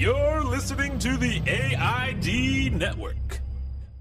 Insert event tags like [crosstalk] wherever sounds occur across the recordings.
You're listening to the AID Network.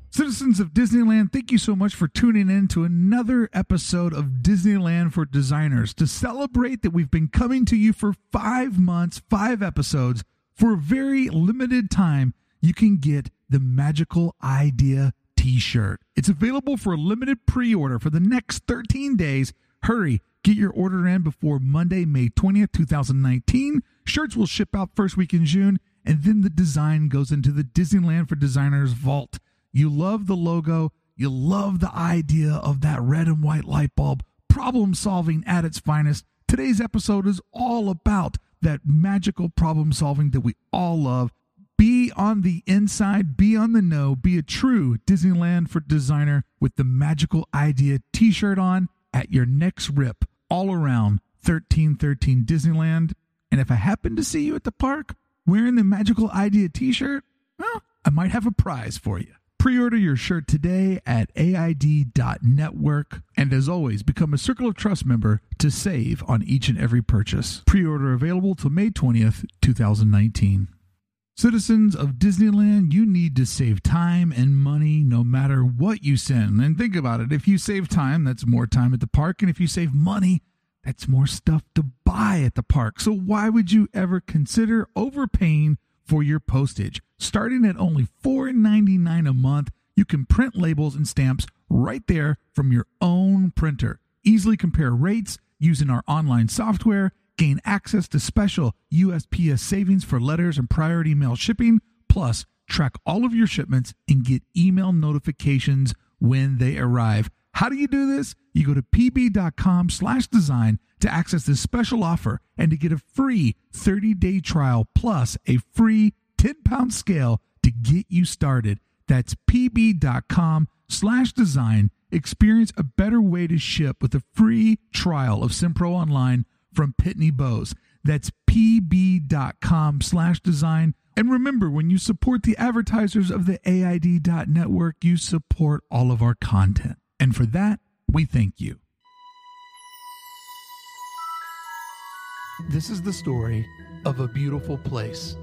Citizens of Disneyland, thank you so much for tuning in to another episode of Disneyland for Designers. To celebrate that we've been coming to you for five months, five episodes, for a very limited time, you can get the Magical Idea t shirt. It's available for a limited pre order for the next 13 days. Hurry, get your order in before Monday, May 20th, 2019. Shirts will ship out first week in June, and then the design goes into the Disneyland for Designers vault. You love the logo, you love the idea of that red and white light bulb, problem solving at its finest. Today's episode is all about that magical problem solving that we all love. Be on the inside, be on the know, be a true Disneyland for designer with the magical idea t shirt on at your next rip all around 1313 Disneyland. And if I happen to see you at the park wearing the magical idea t shirt, well, I might have a prize for you. Pre order your shirt today at AID.network. And as always, become a Circle of Trust member to save on each and every purchase. Pre order available till May 20th, 2019. Citizens of Disneyland, you need to save time and money no matter what you send. And think about it if you save time, that's more time at the park. And if you save money, that's more stuff to buy at the park. So why would you ever consider overpaying for your postage? Starting at only $4.99 a month, you can print labels and stamps right there from your own printer. Easily compare rates using our online software Gain access to special USPS savings for letters and priority mail shipping, plus track all of your shipments and get email notifications when they arrive. How do you do this? You go to pb.com slash design to access this special offer and to get a free 30-day trial plus a free 10-pound scale to get you started. That's pb.com slash design. Experience a better way to ship with a free trial of SendPro Online from Pitney Bowes. That's pb.com slash design. And remember, when you support the advertisers of the AID.network, you support all of our content. And for that, we thank you. This is the story of a beautiful place,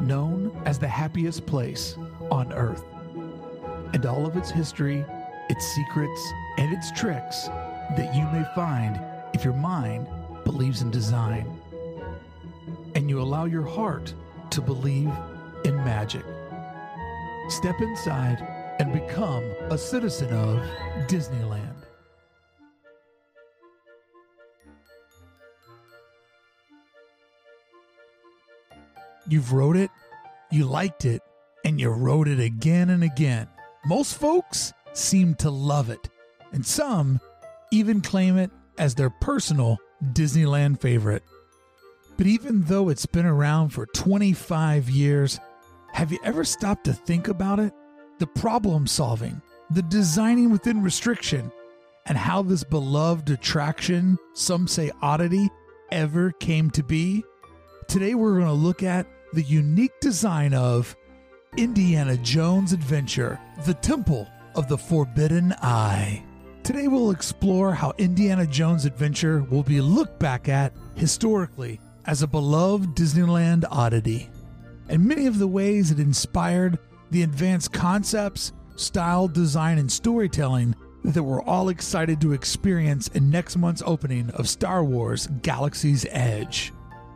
known as the happiest place on earth. And all of its history, its secrets, and its tricks that you may find if your mind believes in design and you allow your heart to believe in magic. Step inside and become a citizen of Disneyland. You've wrote it, you liked it, and you wrote it again and again. Most folks seem to love it, and some even claim it as their personal Disneyland favorite. But even though it's been around for 25 years, have you ever stopped to think about it? The problem solving, the designing within restriction, and how this beloved attraction, some say oddity, ever came to be? Today we're going to look at the unique design of Indiana Jones Adventure, the Temple of the Forbidden Eye. Today we'll explore how Indiana Jones Adventure will be looked back at historically as a beloved Disneyland oddity, and many of the ways it inspired the advanced concepts, style, design, and storytelling that we're all excited to experience in next month's opening of Star Wars Galaxy's Edge.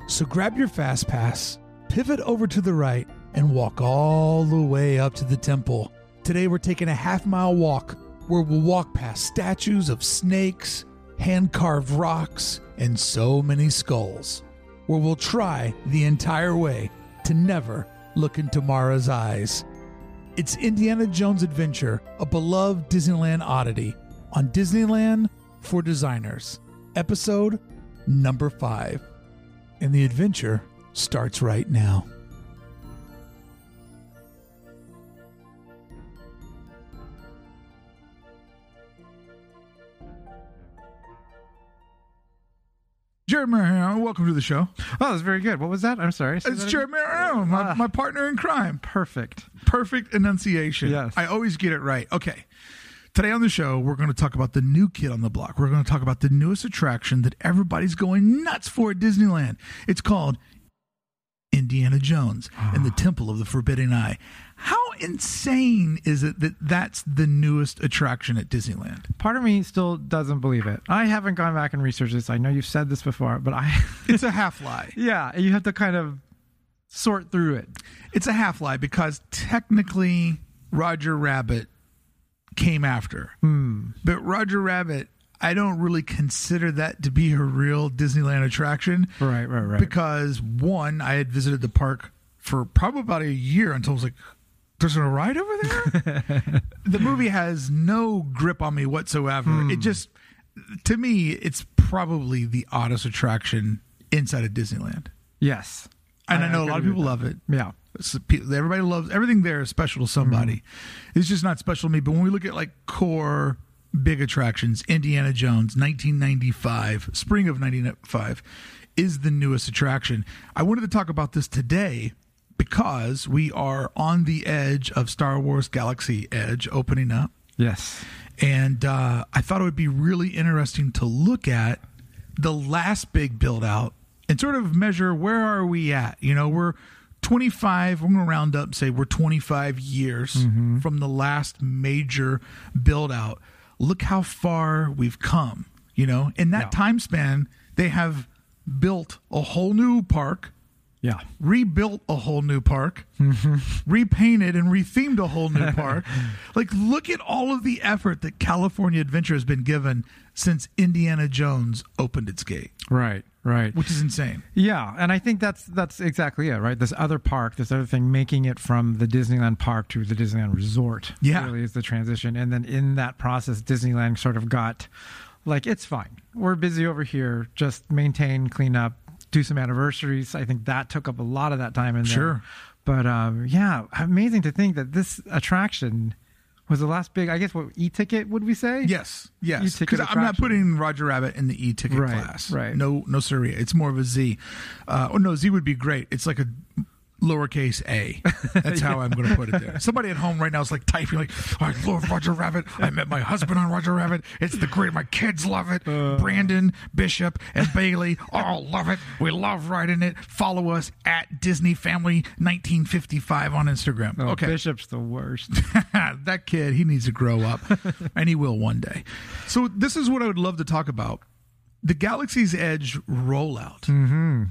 So grab your Fast Pass, pivot over to the right, and walk all the way up to the temple. Today we're taking a half mile walk where we'll walk past statues of snakes, hand carved rocks, and so many skulls. Where we'll try the entire way to never look into Mara's eyes. It's Indiana Jones Adventure, a beloved Disneyland oddity on Disneyland for Designers, episode number five. And the adventure starts right now. Jared welcome to the show. Oh, that's very good. What was that? I'm sorry. It's Jared my, Ah. my partner in crime. Perfect. Perfect enunciation. Yes. I always get it right. Okay. Today on the show, we're going to talk about the new kid on the block. We're going to talk about the newest attraction that everybody's going nuts for at Disneyland. It's called Indiana Indiana Jones and the Ah. Temple of the Forbidden Eye. How insane is it that that's the newest attraction at Disneyland? Part of me still doesn't believe it. I haven't gone back and researched this. I know you've said this before, but I, [laughs] It's a half lie. [laughs] yeah, you have to kind of sort through it. It's a half lie because technically Roger Rabbit came after. Hmm. But Roger Rabbit, I don't really consider that to be a real Disneyland attraction. Right, right, right. Because one, I had visited the park for probably about a year until I was like, there's a ride over there? [laughs] the movie has no grip on me whatsoever. Hmm. It just, to me, it's probably the oddest attraction inside of Disneyland. yes. And I, know a lot of people that. love it. Yeah. Everybody loves everything there is special to somebody. It's just not special to me. But when we look at like core big attractions, Indiana Jones, 1995, spring of 1995, is the newest attraction. I wanted to talk about this today because we are on the edge of Star Wars Galaxy Edge opening up. Yes. And uh, I thought it would be really interesting to look at the last big build out and sort of measure where are we at. You know, we're 25, I'm going to round up, and say we're 25 years from the last major build out. Look how far we've come. You know, in that Yeah. time span, they have built a whole new park Yeah. rebuilt a whole new park, mm-hmm. repainted and rethemed a whole new [laughs] park. like, look at all of the effort that California Adventure has been given since Indiana Jones opened its gate, Right. Right. which is insane. Yeah, and I think that's that's exactly it, right? This other park, this other thing, making it from the Disneyland park to the Disneyland resort, Yeah. really is the transition. And then in that process, Disneyland sort of got like it's fine. We're busy over here. Just maintain, clean up, do some anniversaries. I think that took up a lot of that time in there. Sure. But um, yeah, amazing to think that this attraction was the last big. I guess what e-ticket would we say? Yes, yes. Because I'm not putting Roger Rabbit in the e-ticket Right, class. right. No, no, sir. It's more of a Z. Uh, oh no, Z would be great. It's like a lowercase a. That's how I'm going to put it there. Somebody at home right now is like typing like, "I love Roger Rabbit. I met my husband on Roger Rabbit. It's the great. My kids love it. Uh. Brandon, Bishop, and Bailey all love it. We love riding it. Follow us at Disney Family 1955 on Instagram. Oh, okay, Bishop's the worst. [laughs] that kid, he needs to grow up, [laughs] and he will one day. So this is what I would love to talk about: the Galaxy's Edge rollout. Mm-hmm.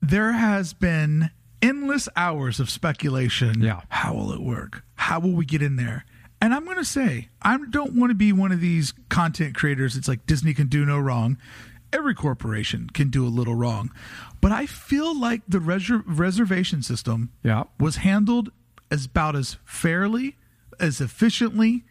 There has been endless hours of speculation. Yeah. how will it work? How will we get in there? And I'm going to say, I don't want to be one of these content creators. It's like Disney can do no wrong. Every corporation can do a little wrong. But I feel like the reser- reservation system Yeah. was handled as about as fairly, as efficiently,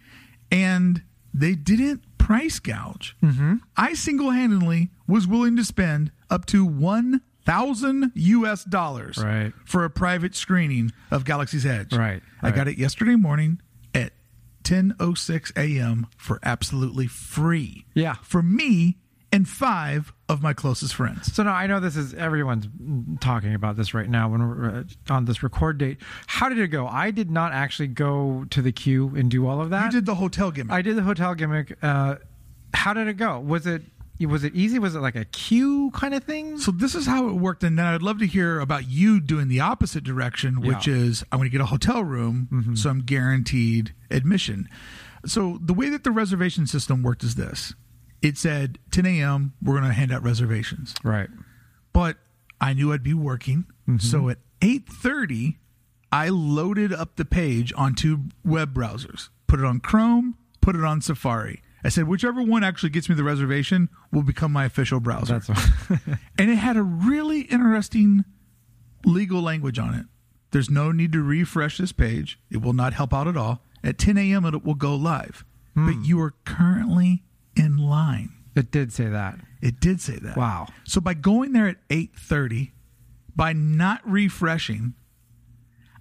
and they didn't price gouge. Mm-hmm. I single handedly was willing to spend up to one thousand US dollars Right. for a private screening of Galaxy's Edge. Right, I right. got it yesterday morning at 10:06 a.m. for absolutely free. Yeah. For me and five of my closest friends. So now I know this is everyone's talking about this right now when we're uh, on this record date. How did it go? I did not actually go to the queue and do all of that. You did the hotel gimmick. I did the hotel gimmick. Uh, how did it go? Was it was it easy? Was it like a queue kind of thing? So this is how it worked, and then I'd love to hear about you doing the opposite direction, which Yeah. is I'm going to get a hotel room, mm-hmm. so I'm guaranteed admission. So the way that the reservation system worked is this: it said 10 a.m. We're going to hand out reservations, Right. but I knew I'd be working, mm-hmm. so at 8:30, I loaded up the page on two web browsers, put it on Chrome, put it on Safari. I said whichever one actually gets me the reservation will become my official browser That's [laughs] and it had a really interesting legal language on it. There's no need to refresh this page. It will not help out at all. At 10 a.m., it will go live. But hmm. you are currently in line. it. Did say that. It did say that. Wow. So by going there at 8:30, by not refreshing,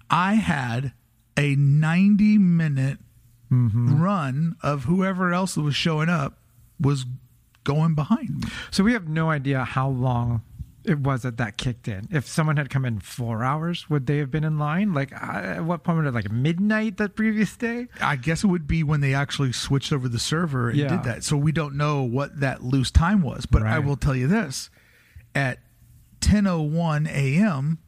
I had a 90 minute run of whoever else that was showing up was going behind me. So we have no idea how long it was that that kicked in. If someone had come in four hours, would they have been in line? Like at what point would it like midnight that previous day? I guess it would be when they actually switched over the server and Yeah. did that. So we don't know what that loose time was. But I will tell you this: at 10:01 a.m.,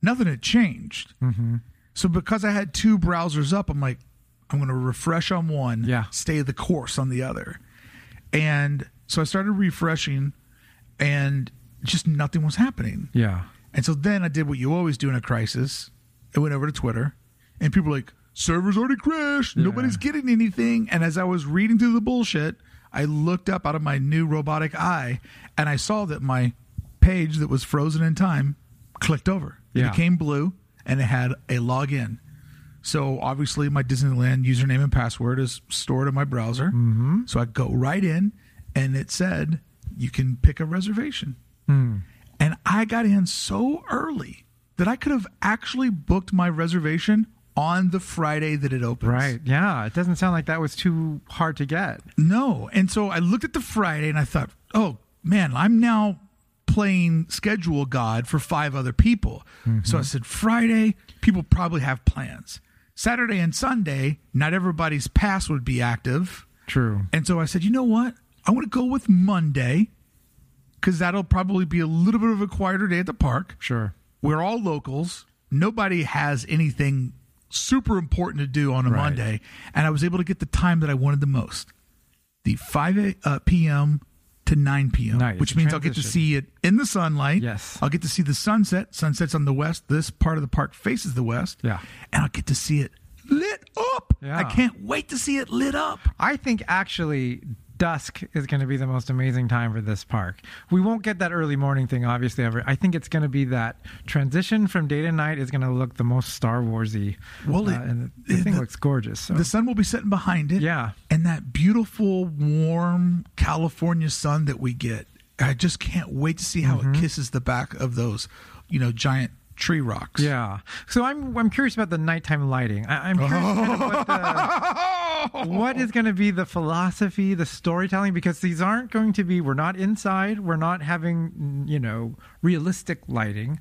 nothing had changed. Mm-hmm. So because I had two browsers up, I'm like, I'm going to refresh on one, Yeah. stay the course on the other. And so I started refreshing and just nothing was happening. Yeah. And so then I did what you always do in a crisis. I went over to Twitter and people were like, server's already crashed. Yeah. Nobody's getting anything. And as I was reading through the bullshit, I looked up out of my new robotic eye and I saw that my page that was frozen in time clicked over. It Yeah. became blue and it had a login. So obviously my Disneyland username and password is stored in my browser. Mm-hmm. So I go right in and it said you can pick a reservation. And I got in so early that I could have actually booked my reservation on the Friday that it opens. Right. Yeah. It doesn't sound like that was too hard to get. No. And so I looked at the Friday and I thought, oh man, I'm now playing schedule God for five other people. So I said, Friday, people probably have plans. Saturday and Sunday, not everybody's pass would be active. True. And so I said, you know what? I want to go with Monday because that'll probably be a little bit of a quieter day at the park. Sure. We're all locals. Nobody has anything super important to do on a Right. Monday. And I was able to get the time that I wanted the most the 5 a, uh, p.m. to 9 p.m., Nice. which means I'll get to see it in the sunlight. Yes. I'll get to see the sunset. Sunset's on the west. This part of the park faces the west. Yeah. And I'll get to see it lit up. Yeah. I can't wait to see it lit up. I think actually dusk is going to be the most amazing time for this park. We won't get that early morning thing, obviously, ever. I think it's going to be that transition from day to night is going to look the most Star Warsy. Well, uh, it- and the, it- thing the- looks gorgeous. So. The sun will be setting behind it. Yeah. And that beautiful, warm California sun that we get. I just can't wait to see how Mm-hmm. it kisses the back of those, you know, giant tree rocks. yeah. So I'm I'm curious about the nighttime lighting. I, I'm curious kind of what, the, [laughs] what is going to be the philosophy, the storytelling, because these aren't going to be. We're not inside. We're not having you know realistic lighting.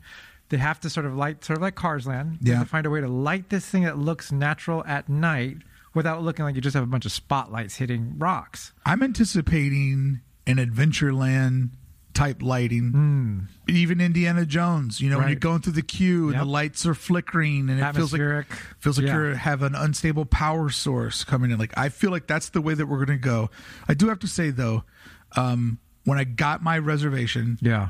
They have to sort of light, sort of like Cars Land. They have Yeah. to find a way to light this thing that looks natural at night without looking like you just have a bunch of spotlights hitting rocks. I'm anticipating an Adventureland type lighting. Even Indiana Jones, you know, when Hmm. You're going through the queue and Yep. the lights are flickering and it feels like feels like Yeah. you have an unstable power source coming in. Like I feel like that's the way that we're going to go. I do have to say though, um, when I got my reservation, Yeah.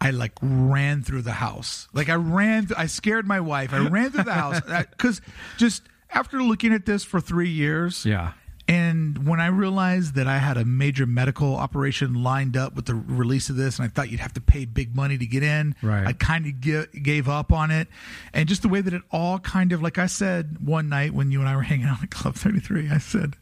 I like ran through the house. Like I ran, I scared my wife. I ran through the house [laughs] because just after looking at this for three years, Yeah. And when I realized that I had a major medical operation lined up with the release of this, and I thought you'd have to pay big money to get in, Right. I kind of gave up on it. And just the way that it all kind of, like I said one night when you and I were hanging out at Club 33, I said,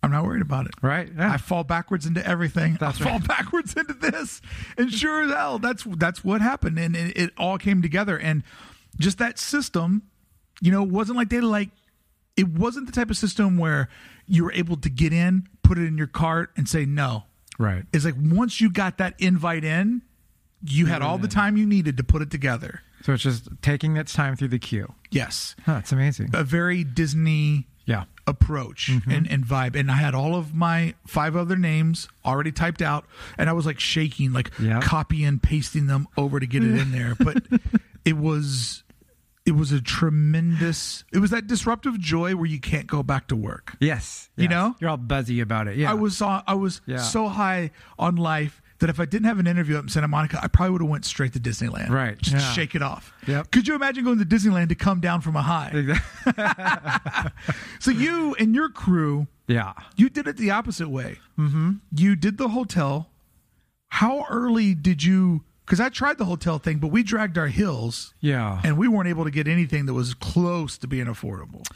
I'm not worried about it. Right. Yeah. I fall backwards into everything. That's I fall right. [laughs] backwards into this, and sure as hell, that's that's what happened, and it, it all came together. And just that system, you know, wasn't like they like. It wasn't the type of system where you were able to get in, put it in your cart, and say no. right. It's like once you got that invite in, you had all the time you needed to put it together. So it's just taking its time through the queue. Yes, Huh, it's amazing. a very Disney Yeah. approach Mm-hmm. and, and vibe. And I had all of my five other names already typed out, and I was like shaking, like copy and pasting them over to get it in there. But [laughs] it was it was a tremendous it was that disruptive joy where you can't go back to work. Yes. You know? You're all buzzy about it. Yeah. I was on, I was Yeah. so high on life that if I didn't have an interview up in Santa Monica, I probably would have went straight to Disneyland. Right, Just yeah. shake it off. Yep. Could you imagine going to Disneyland to come down from a high? [laughs] [laughs] So you and your crew yeah. You did it the opposite way. Mm-hmm. You did the hotel. How early did you? Because I tried the hotel thing, but we dragged our heels Yeah. and we weren't able to get anything that was close to being affordable.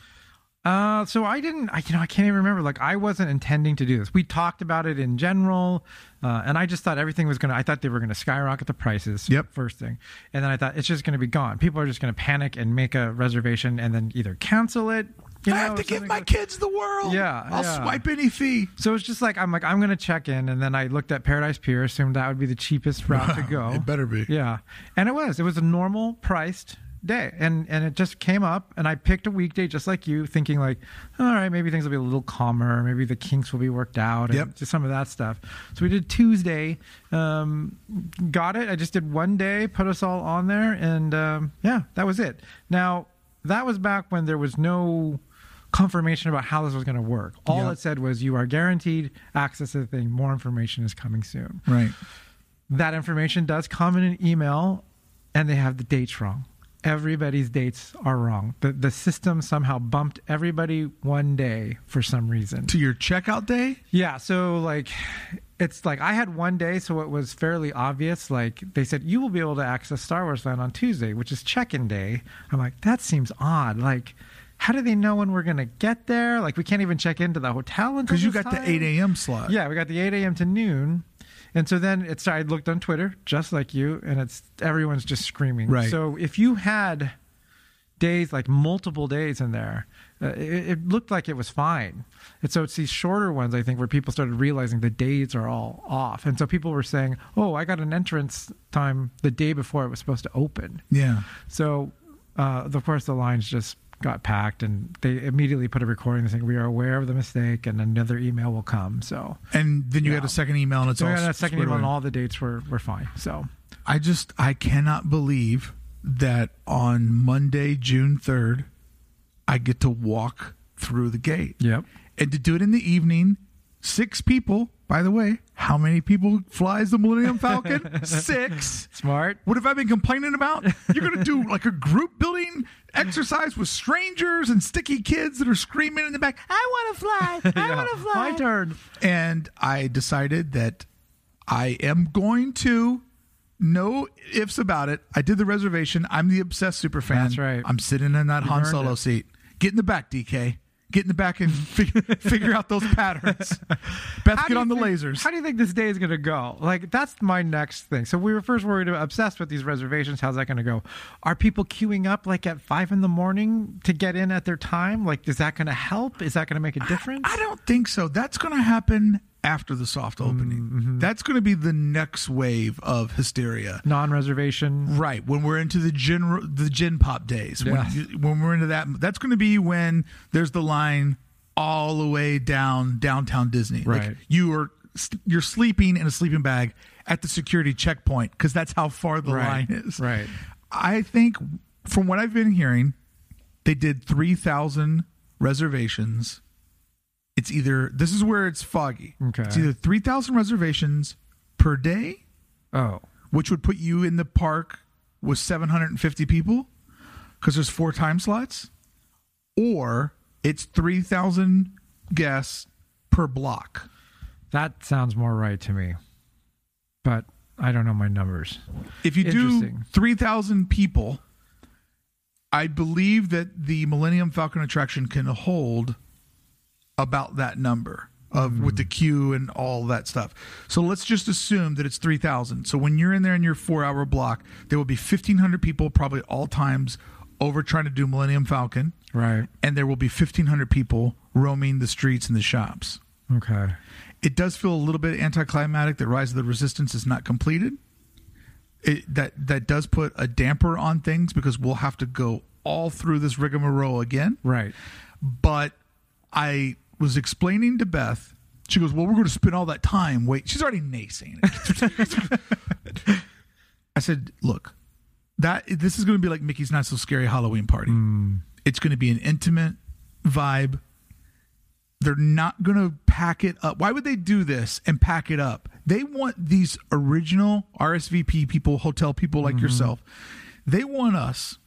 Uh, so I didn't, I, you know, I can't even remember. Like, I wasn't intending to do this. We talked about it in general, uh, and I just thought everything was going to, I thought they were going to skyrocket the prices. Yep. First thing. And then I thought it's just going to be gone. People are just going to panic and make a reservation and then either cancel it. You I have to give my like- kids the world. Yeah, I'll yeah. swipe any fee. So it's just like, I'm like, I'm going to check in. And then I looked at Paradise Pier, assumed that would be the cheapest route to [laughs] go. It better be. Yeah. And it was. It was a normal priced day, and and it just came up, and I picked a weekday just like you, thinking like, all right, maybe things will be a little calmer, maybe the kinks will be worked out, and Yep. just some of that stuff. So we did Tuesday, um, got it. I just did one day, put us all on there, and um, yeah, that was it. Now that was back when there was no confirmation about how this was going to work. All Yep. it said was you are guaranteed access to the thing. More information is coming soon. Right. That information does come in an email, and they have the dates wrong. Everybody's dates are wrong. The the system somehow bumped everybody one day for some reason. To your checkout day? Yeah, so like it's like I had one day, so it was fairly obvious. Like they said, you will be able to access Star Wars Land on Tuesday, which is check-in day. I'm like, that seems odd. Like, how do they know when we're gonna get there? Like, we can't even check into the hotel until Because you got the 8 a.m. slot. Yeah, we got the 8 a.m. to noon. And so then it started, I looked on Twitter, just like you, and it's everyone's just screaming. Right. So if you had days, like multiple days in there, uh, it, it looked like it was fine. And so it's these shorter ones, I think, where people started realizing the days are all off. And so people were saying, oh, I got an entrance time the day before it was supposed to open. Yeah. So, uh, of course, the lines just got packed, and they immediately put a recording saying, "We are aware of the mistake, and another email will come." So, And then you Yeah. got a second email and it's so all got a second email, and all the dates were were fine. So, I just I cannot believe that on Monday, June third, I get to walk through the gate. yep. And to do it in the evening, six people, by the way, how many people flies the Millennium Falcon? [laughs] six. Smart. What have I been complaining about? You're going to do like a group building exercise with strangers and sticky kids that are screaming in the back, I want to fly. I [laughs] Yeah. want to fly. My turn. And I decided that I am going to. No ifs about it. I did the reservation. I'm the obsessed super fan. That's right. I'm sitting in that Han Solo it. seat. Get in the back, DK. Get in the back and [laughs] fig- figure out those patterns. Beth, How get on the think- lasers. How do you think this day is going to go? Like, that's my next thing. So we were first worried about obsessed with these reservations. How's that going to go? Are people queuing up like at five in the morning to get in at their time? Like, is that going to help? Is that going to make a difference? I don't think so. That's going to happen after the soft opening. Mm-hmm. That's going to be the next wave of hysteria. Non-reservation. Right when we're into the gin the gin pop days, when, Yes. when we're into that, that's going to be when there's the line all the way down downtown Disney. Like Right. you are you're sleeping in a sleeping bag at the security checkpoint because that's how far the Right. line is. Right. I think from what I've been hearing, they did three thousand reservations. It's either this is where it's foggy. Okay. It's either three thousand reservations per day Oh. which would put you in the park with 750 people because there's four time slots, or it's 3,000 guests per block. That sounds more right to me. But I don't know my numbers. If you do 3,000 people, I believe that the Millennium Falcon attraction can hold about that number of with the mm-hmm. queue and all that stuff. So let's just assume that it's 3,000. So when you're in there in your 4-hour block, there will be 1,500 people probably all times over trying to do Millennium Falcon Right. and there will be 1,500 people roaming the streets and the shops. Okay. It does feel a little bit anticlimactic that Rise of the Resistance is not completed. It, that that does put a damper on things because we'll have to go all through this rigmarole again. Right. But I was explaining to Beth. She goes, "Well, we're going to spend all that time wait." She's already naysaying it. [laughs] I said, "Look, that this is going to be like Mickey's Not So Scary Halloween Party. Hmm. It's going to be an intimate vibe. They're not going to pack it up. Why would they do this and pack it up? They want these original RSVP people, hotel people like mm-hmm. yourself. They want us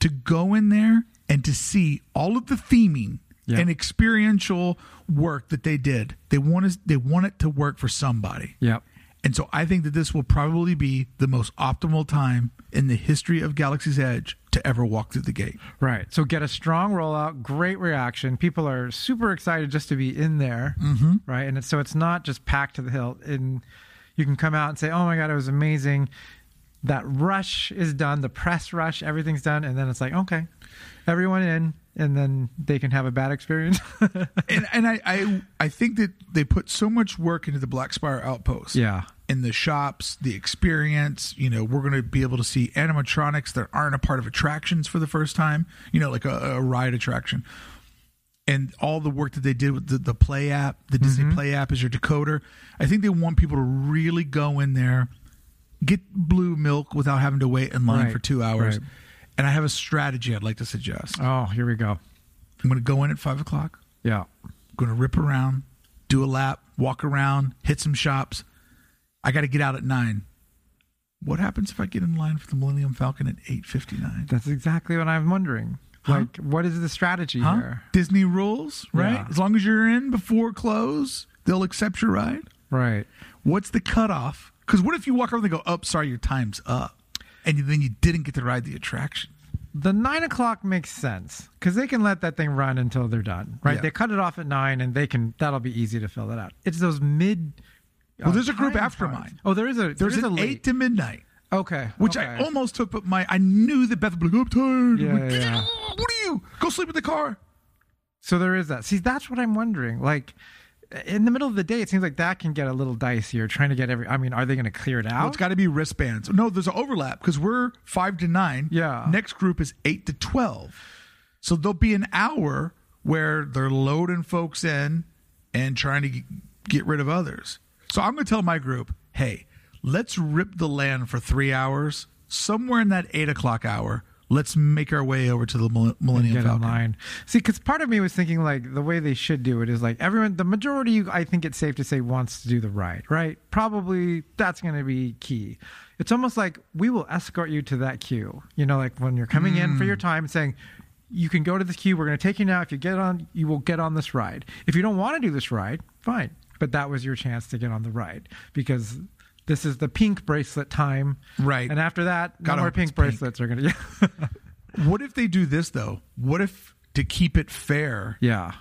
to go in there and to see all of the theming Yeah. and experiential work that they did. They want us they want it to work for somebody. Yep. And so I think that this will probably be the most optimal time in the history of Galaxy's Edge to ever walk through the gate. Right. So get a strong rollout, great reaction. People are super excited just to be in there. Mm-hmm. Right. And it's, so it's not just packed to the hilt. And you can come out and say, oh my God, it was amazing. That rush is done, the press rush, everything's done. And then it's like, okay, everyone in. And then they can have a bad experience. [laughs] and and I, I I think that they put so much work into the Black Spire outpost. yeah. in the shops, the experience. You know, we're going to be able to see animatronics that aren't a part of attractions for the first time. You know, like a, a ride attraction. And all the work that they did with the, the Play app, the Disney mm-hmm. Play app is your decoder. I think they want people to really go in there, get blue milk without having to wait in line Right, for two hours. right. And I have a strategy I'd like to suggest. Oh, here we go. I'm going to go in at five o'clock. Yeah. I'm going to rip around, do a lap, walk around, hit some shops. I got to get out at nine. What happens if I get in line for the Millennium Falcon at eight fifty nine? That's exactly what I'm wondering. Huh? Like, what is the strategy Huh? here? Disney rules, right? Yeah. As long as you're in before close, they'll accept your ride. Right. What's the cutoff? Because what if you walk over and they go, "Oh, sorry, your time's up," and then you didn't get to ride the attraction? The nine o'clock makes sense because they can let that thing run until they're done, right? Yeah. They cut it off at nine, and they can. That'll be easy to fill that out. It's those mid. Well, uh, there's a group after times. mine. Oh, there is a There's there an a late. eight to midnight. okay, which okay. I almost took, but my I knew that Beth would be like, I'm tired. Yeah, I'm like, yeah. What are you? Go sleep in the car. So there is that. See, that's what I'm wondering. Like, in the middle of the day, it seems like that can get a little dicier. Trying to get every. I mean, are they going to clear it Well, out? it's got to be wristbands. No, there's an overlap because we're five to nine. Yeah. Next group is eight to twelve. So there'll be an hour where they're loading folks in and trying to get rid of others. So I'm going to tell my group, hey, let's rip the land for three hours. Somewhere in that eight o'clock hour, let's make our way over to the Millennium get Falcon. in line. See, because part of me was thinking like the way they should do it is like everyone, the majority, I think it's safe to say, wants to do the ride, right? Probably that's going to be key. It's almost like we will escort you to that queue. You know, like when you're coming in for mm. your time, saying. You can go to this queue. We're going to take you now. If you get on, you will get on this ride. If you don't want to do this ride, fine. But that was your chance to get on the ride because this is the pink bracelet time. Right. And after that, Gotta no more pink pink. bracelets are going [laughs] to. What if they do this though? What if to keep it fair, yeah.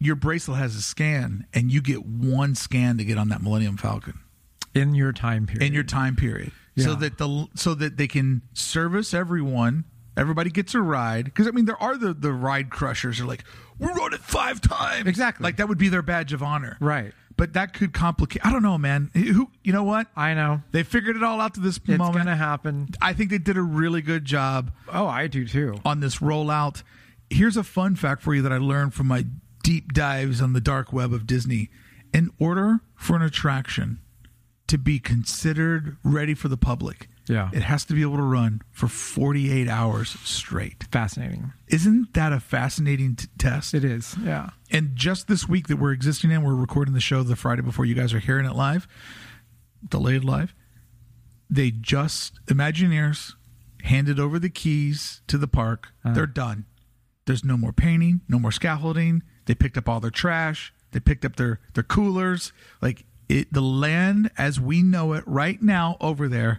your bracelet has a scan and you get one scan to get on that Millennium Falcon In your time period. in your time period, so that the so that they can service everyone. Everybody gets a ride because I mean there are the the ride crushers. They're like we rode it five times Exactly. Like that would be their badge of honor, Right. But that could complicate. I don't know, man. Who you know what? I know. They figured it all out to this It's moment. going to happen. I think they did a really good job Oh, I do too. on this rollout. Here's a fun fact for you that I learned from my deep dives on the dark web of Disney. In order for an attraction to be considered ready for the public, Yeah. it has to be able to run for 48 hours straight. Fascinating. Isn't that a fascinating t- test? It is. Yeah. And just this week that we're existing in, we're recording the show the Friday before you guys are hearing it live, delayed live. They just Imagineers handed over the keys to the park. Uh-huh. They're done. There's no more painting, no more scaffolding. They picked up all their trash. They picked up their their coolers. Like it, the land as we know it right now over there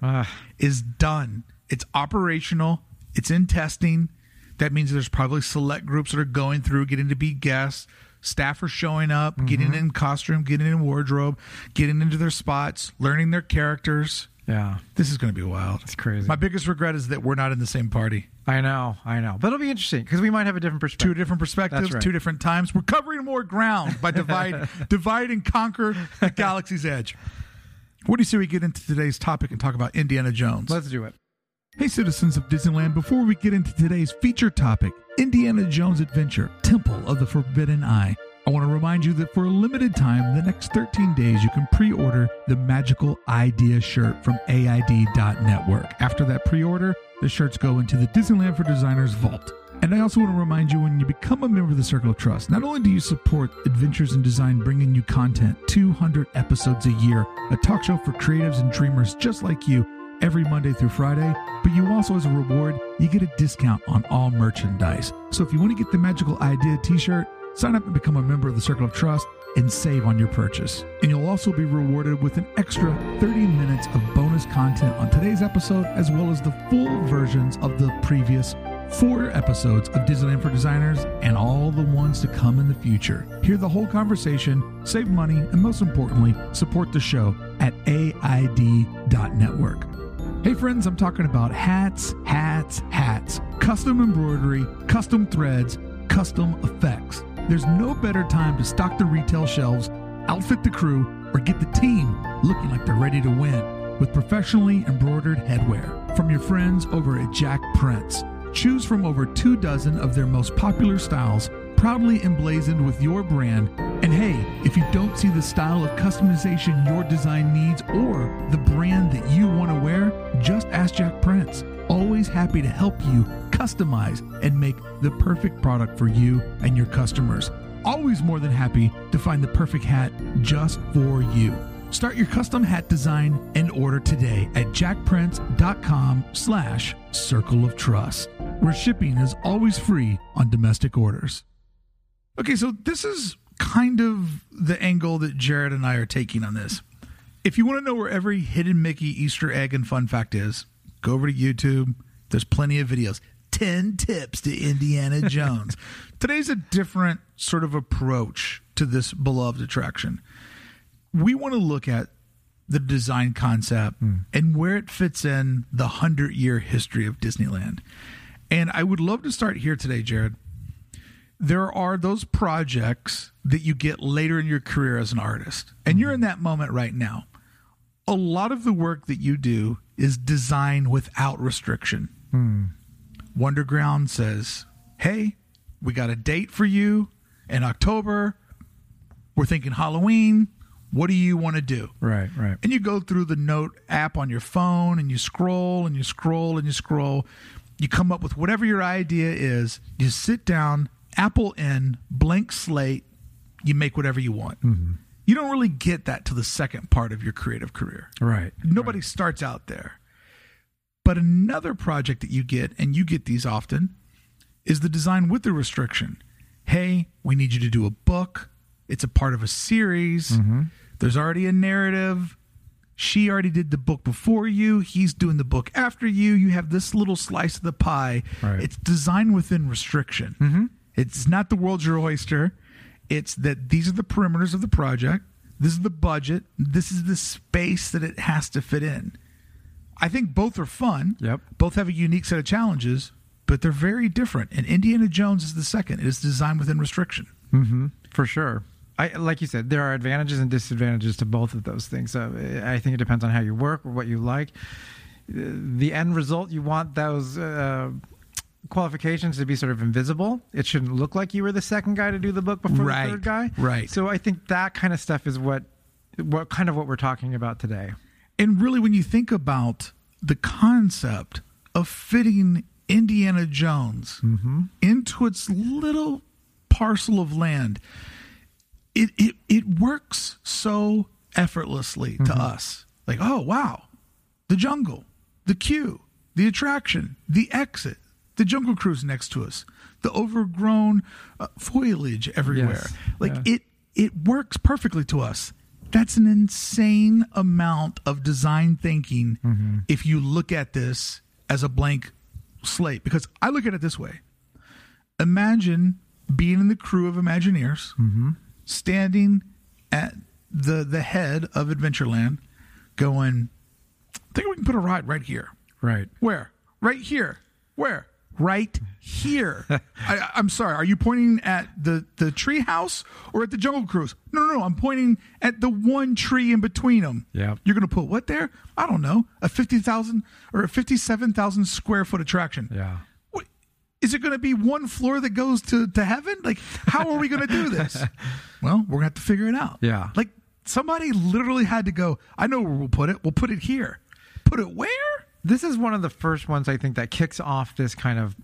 is Ah. done. It's operational. It's in testing. That means there's probably select groups that are going through, getting to be guests. Staff are showing up, Mm-hmm. getting in costume, getting in wardrobe, getting into their spots, learning their characters. Yeah. This is going to be wild. It's crazy. My biggest regret is that we're not in the same party. I know. I know. But it'll be interesting because we might have a different perspective. Two different perspectives, right. two different times. We're covering more ground by divide, [laughs] divide and conquer the galaxy's edge. What do you say we get into today's topic and talk about Indiana Jones? Let's do it. Hey, citizens of Disneyland, before we get into today's feature topic, Indiana Jones Adventure Temple of the Forbidden Eye, I want to remind you that for a limited time, the next 13 days, you can pre order the Magical Idea shirt from AID.network. After that pre order, the shirts go into the Disneyland for Designers vault. And I also want to remind you when you become a member of the Circle of Trust, not only do you support Adventures in Design bringing you content 200 episodes a year, a talk show for creatives and dreamers just like you, every Monday through Friday, but you also, as a reward, you get a discount on all merchandise. So if you want to get the Magical Idea t shirt, sign up and become a member of the Circle of Trust and save on your purchase. And you'll also be rewarded with an extra 30 minutes of bonus content on today's episode, as well as the full versions of the previous four episodes of Disneyland for Designers and all the ones to come in the future. Hear the whole conversation, save money, and most importantly, support the show at AID.network. Hey friends, I'm talking about hats, hats, hats, custom embroidery, custom threads, custom effects. There's no better time to stock the retail shelves outfit the crew, or get the team looking like they're ready to win with professionally embroidered headwear from your friends over at Jack Prince. Choose from over two dozen of their most popular styles, proudly emblazoned with your brand. And hey, if you don't see the style of customization your design needs or the brand that you want to wear, just ask Jack Prince. Always happy to help you customize and make the perfect product for you and your customers. Always more than happy to find the perfect hat just for you. Start your custom hat design and order today at jackprince.com slash circle of trust, where shipping is always free on domestic orders. Okay, so this is kind of the angle that Jared and I are taking on this. If you want to know where every hidden Mickey Easter egg and fun fact is, go over to YouTube. There's plenty of videos. 10 tips to Indiana [laughs] Jones. Today's a different sort of approach to this beloved attraction. We want to look at the design concept Hmm. and where it fits in the 100 year history of Disneyland. And I would love to start here today, Jared. There are those projects that you get later in your career as an artist, and you're in that moment right now. A lot of the work that you do is design without restriction. Hmm. Wonderground says, Hey, we got a date for you in October. We're thinking Halloween. What do you want to do? Right, right. And you go through the note app on your phone and you scroll and you scroll and you scroll. You come up with whatever your idea is. You sit down, Apple in, blank slate, you make whatever you want. Mm-hmm. You don't really get that to the second part of your creative career. Right. Nobody starts out there. But another project that you get, and you get these often, is the design with the restriction. Hey, we need you to do a book. It's a part of a series. Mm-hmm. There's already a narrative. She already did the book before you. He's doing the book after you. You have this little slice of the pie. Right. It's designed within restriction. Mm-hmm. It's not the world's your oyster. It's that these are the perimeters of the project. This is the budget. This is the space that it has to fit in. I think both are fun. Yep. Both have a unique set of challenges, but they're very different. And Indiana Jones is the second. It is designed within restriction. Mm-hmm. For sure. I, like you said, there are advantages and disadvantages to both of those things. So I think it depends on how you work or what you like. The end result, you want those uh, qualifications to be sort of invisible. It shouldn't look like you were the second guy to do the book before Right, the third guy. right. So I think that kind of stuff is what, what kind of what we're talking about today. And really, when you think about the concept of fitting Indiana Jones mm-hmm. into its little parcel of land, it, it, it works so effortlessly to mm-hmm. us. Like, oh, wow, the jungle, the queue, the attraction, the exit, the jungle cruise next to us, the overgrown uh, foliage everywhere. Yes, Like, yeah. it, it works perfectly to us. That's an insane amount of design thinking if you look at this as a blank slate. Because I look at it this way imagine being in the crew of Imagineers, standing at the, the head of Adventureland, going, I think we can put a ride right here. Right. Where? Right here. Where? Right here. [laughs] I, I'm sorry. Are you pointing at the the tree house or at the Jungle Cruise? No, no, no. I'm pointing at the one tree in between them. Yeah. You're going to put what there? I don't know. A fifty thousand or a fifty-seven thousand square foot attraction. Yeah. What, is it going to be one floor that goes to to heaven? Like, how are we going to do this? [laughs] well, we're going to have to figure it out. Yeah. Like somebody literally had to go. I know where we'll put it. We'll put it here. Put it where? This is one of the first ones I think that kicks off this kind of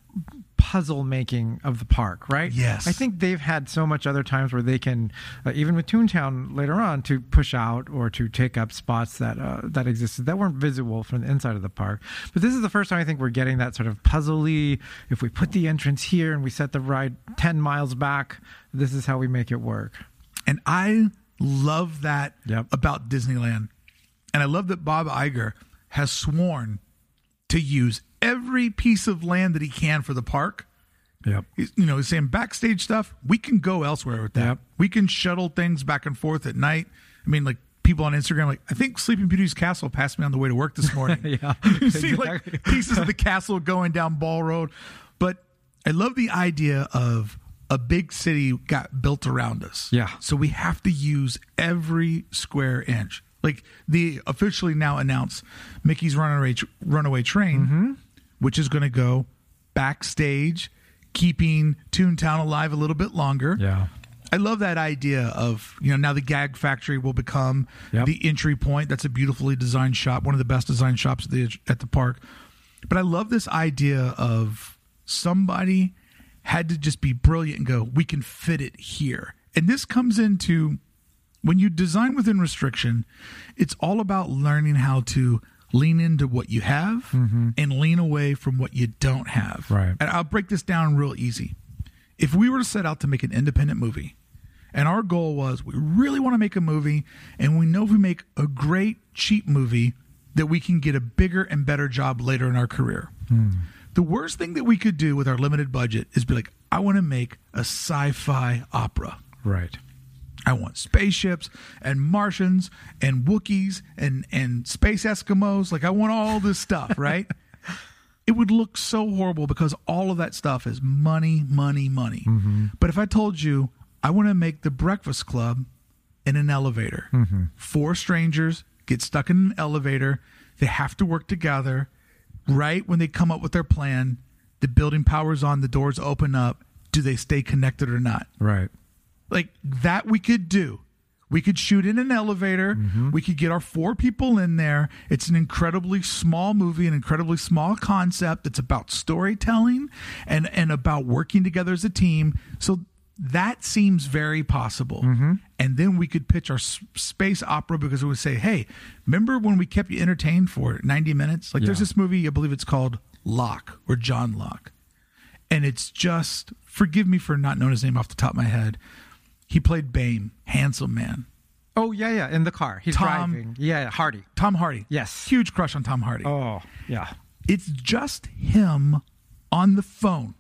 puzzle making of the park, right? Yes. I think they've had so much other times where they can, uh, even with Toontown later on, to push out or to take up spots that uh, that existed that weren't visible from the inside of the park. But this is the first time I think we're getting that sort of puzzly. If we put the entrance here and we set the ride ten miles back, this is how we make it work. And I love that Yep. about Disneyland. And I love that Bob Iger has sworn to use every piece of land that he can for the park. Yep. He's, you know, he's saying backstage stuff, we can go elsewhere with that. Yep. We can shuttle things back and forth at night. I mean, like people on Instagram, like, I think Sleeping Beauty's castle passed me on the way to work this morning. [laughs] Yeah, [laughs] you see like [laughs] pieces of the castle going down Ball Road. But I love the idea of a big city got built around us. Yeah. So we have to use every square inch. Like the officially now announced Mickey's Runaway Runaway Train, Mm-hmm. which is going to go backstage, keeping Toontown alive a little bit longer. Yeah. I love that idea of you know now the Gag Factory will become Yep. the entry point. That's a beautifully designed shop, one of the best designed shops at the at the park. But I love this idea of somebody had to just be brilliant and go, we can fit it here. And this comes into when you design within restriction, it's all about learning how to lean into what you have mm-hmm. and lean away from what you don't have. Right. And I'll break this down real easy. If we were to set out to make an independent movie, and our goal was we really want to make a movie, and we know if we make a great, cheap movie, that we can get a bigger and better job later in our career. Hmm. The worst thing that we could do with our limited budget is be like, I want to make a sci fi opera. Right. I want spaceships and Martians and Wookiees and and space Eskimos. Like I want all this stuff, [laughs] right? it would look so horrible because all of that stuff is money, money, money. Mm-hmm. But if I told you I want to make the Breakfast Club in an elevator, mm-hmm. four strangers get stuck in an elevator, they have to work together. Right when they come up with their plan, the building powers on, the doors open up. Do they stay connected or not? Right. Like that we could do. We could shoot in an elevator. Mm-hmm. We could get our four people in there. It's an incredibly small movie an incredibly small concept it's about storytelling and and about working together as a team. So that seems very possible. Mm-hmm. And then we could pitch our space opera because we would say hey remember when we kept you entertained for 90 minutes? Like there's this movie i believe it's called locke or john locke. And it's just forgive me for not knowing his name off the top of my head. He played Bane, handsome man. Oh yeah, yeah. In the car, he's Tom- driving. Yeah, Hardy. Tom Hardy. Yes. Huge crush on Tom Hardy. Oh yeah. It's just him on the phone,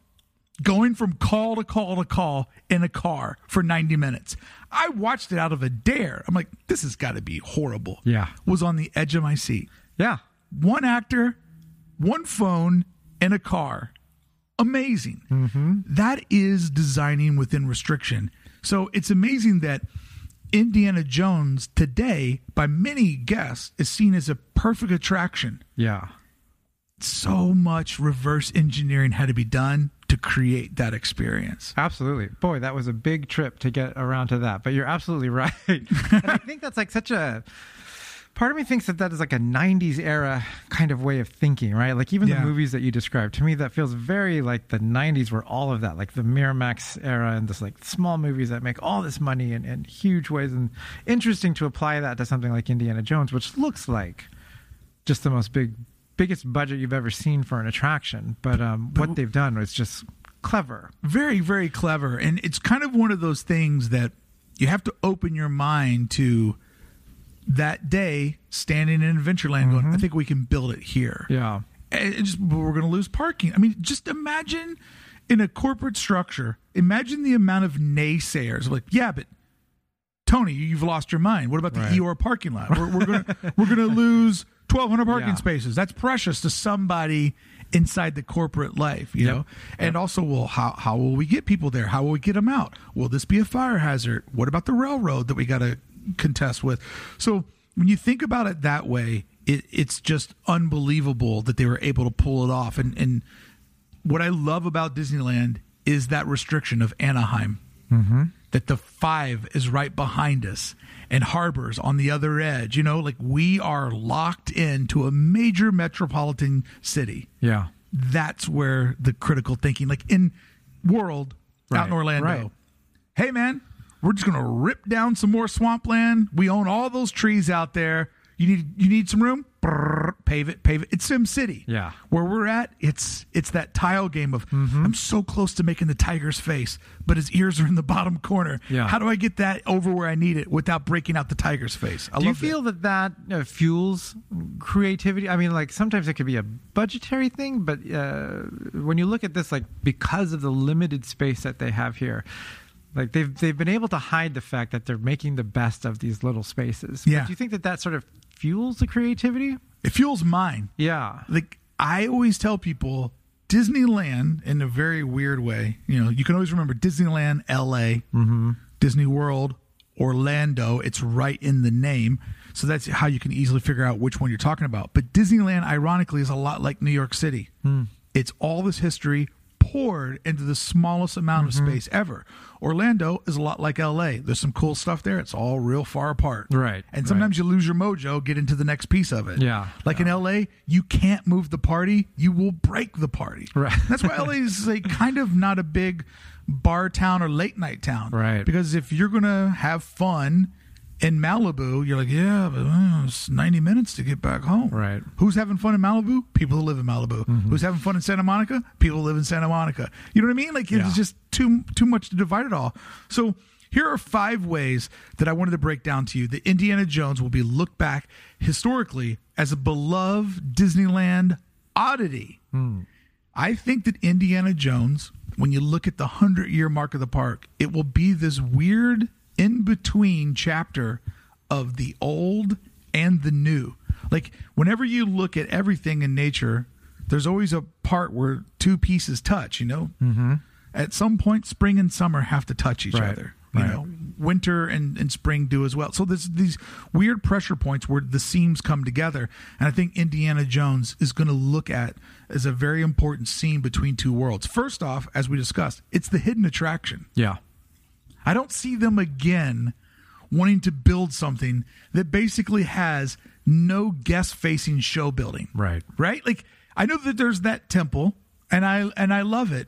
going from call to call to call in a car for 90 minutes. I watched it out of a dare. I'm like, this has got to be horrible. Yeah. Was on the edge of my seat. Yeah. One actor, one phone, and a car. Amazing. Mm-hmm. That is designing within restriction. So it's amazing that Indiana Jones today, by many guests, is seen as a perfect attraction. Yeah. So much reverse engineering had to be done to create that experience. Absolutely. Boy, that was a big trip to get around to that. But you're absolutely [laughs] right. and I think that's like such a part of me thinks that that is like a 90s era kind of way of thinking, right? Like even Yeah. the movies that you described, to me, that feels very like the 90s were all of that, like the Miramax era and this like small movies that make all this money in, in huge ways. And interesting to apply that to something like Indiana Jones, which looks like just the most big, biggest budget you've ever seen for an attraction. But um, what they've done was just clever. very very clever and it's kind of one of those things that you have to open your mind to that day standing in adventureland going i mm-hmm. think we can build it here. Yeah. and just we're going to lose parking. I mean just imagine in a corporate structure imagine the amount of naysayers like yeah but tony you've lost your mind. What about the Right. Eeyore parking lot? We're, we're going [laughs] to we're to lose 1200 parking Yeah. spaces. That's precious to somebody inside the corporate life you Yep. know? And also well how, how will we get people there? How will we get them out? Will this be a fire hazard? What about the railroad that we got to contest with. So when you think about it that way it, it's just unbelievable that they were able to pull it off. And and what i love about disneyland is that restriction of anaheim mm-hmm. that the five is right behind us and harbors on the other edge. You know like we are locked into a major metropolitan city. Yeah. that's where the critical thinking, like in World out in Orlando. right. Hey man, we're just gonna rip down some more swampland. We own all those trees out there. You need you need some room? Brrr, pave it, pave it. It's Sim City. Yeah. Where we're at, it's it's that tile game of I'm so close to making the tiger's face, but his ears are in the bottom corner. Yeah. How do I get that over where I need it without breaking out the tiger's face? I Do you love that. feel that that uh, fuels creativity? I mean, like sometimes it could be a budgetary thing, but uh, when you look at this, like because of the limited space that they have here, like they've they've been able to hide the fact that they're making the best of these little spaces. But Yeah. do you think that that sort of fuels the creativity? it fuels mine. Yeah. like I always tell people Disneyland, in a very weird way, you know, you can always remember Disneyland LA, mm-hmm. Disney World, Orlando. It's right in the name. So that's how you can easily figure out which one you're talking about. But Disneyland, ironically, is a lot like New York City. Hmm. It's all this history poured into the smallest amount of mm-hmm. space ever. Orlando is a lot like LA. There's some cool stuff there. It's all real far apart. Right, And sometimes you lose your mojo, get into the next piece of it. Yeah, Like in LA, you can't move the party, you will break the party. Right. That's why LA is a [laughs] kind of not a big bar town or late night town. Right. Because if you're going to have fun in Malibu, you're like, yeah, but uh, it's 90 minutes to get back home. Right. Who's having fun in Malibu? People who live in Malibu. Who's having fun in Santa Monica? People who live in Santa Monica. You know what I mean? Like Yeah. it's just too too much to divide it all. So here are five ways that I wanted to break down to you that Indiana Jones will be looked back historically as a beloved Disneyland oddity. I think that Indiana Jones, when you look at the 100 year mark of the park, it will be this weird in between chapter of the old and the new. Like, whenever you look at everything in nature, there's always a part where two pieces touch, you know? Mm-hmm. At some point, spring and summer have to touch each Right, other. You right. know, winter and, and spring do as well. So there's these weird pressure points where the seams come together. And I think Indiana Jones is going to look at as a very important scene between two worlds. First off, as we discussed, it's the hidden attraction. Yeah. I don't see them again wanting to build something that basically has no guest facing show building. Right. Right? Like I know that there's that temple and I and I love it.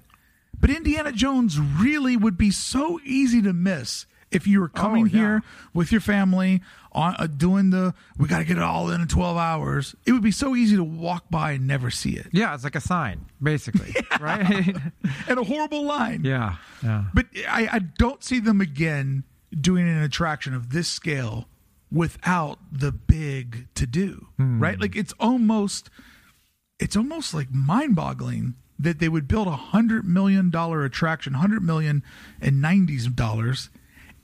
But Indiana Jones really would be so easy to miss if you were coming Oh, yeah. here with your family on uh, doing the we got to get it all in in 12 hours. It would be so easy to walk by and never see it. Yeah, it's like a sign, basically. [laughs] Right? [laughs] And a horrible line. yeah. Yeah. But I, I don't see them again doing an attraction of this scale without the big to do. Right? Like it's almost it's almost like mind boggling that they would build a hundred million dollar attraction, hundred million and nineties dollars,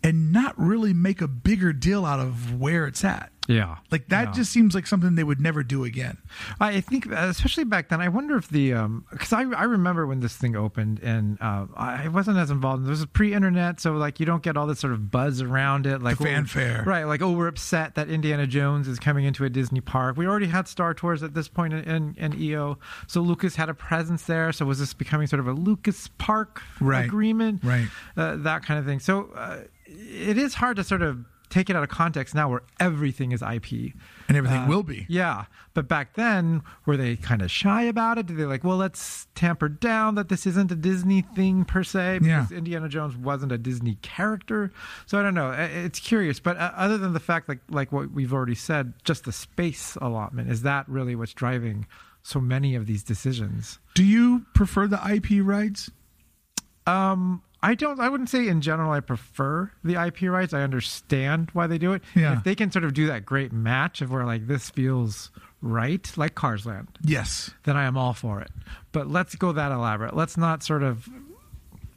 and not really make a bigger deal out of where it's at. Yeah. Like that Yeah. just seems like something they would never do again. I think, especially back then, I wonder if the because I I remember when this thing opened and uh, I wasn't as involved. This was pre-internet, so like you don't get all this sort of buzz around it, like The oh, fanfare. right? Like oh, we're upset that Indiana Jones is coming into a Disney park. We already had Star Tours at this point in, in, in EO, so Lucas had a presence there. So was this becoming sort of a Lucas Park Right. agreement, Right. Uh, that kind of thing. So uh, it is hard to sort of take it out of context now, where everything is IP. And everything Uh, will be. Yeah, but back then, were they kind of shy about it? Did they like, well, let's tamper down that this isn't a Disney thing per se because Yeah. Indiana Jones wasn't a Disney character? So I don't know. It's curious, but uh, other than the fact, like like what we've already said, just the space allotment is that really what's driving so many of these decisions? Do you prefer the IP rights? Um, I don't. I wouldn't say in general I prefer the IP rights. I understand why they do it. Yeah. If they can sort of do that great match of where like this feels right, like Cars Land, Yes. then I am all for it. But let's go that elaborate. Let's not sort of,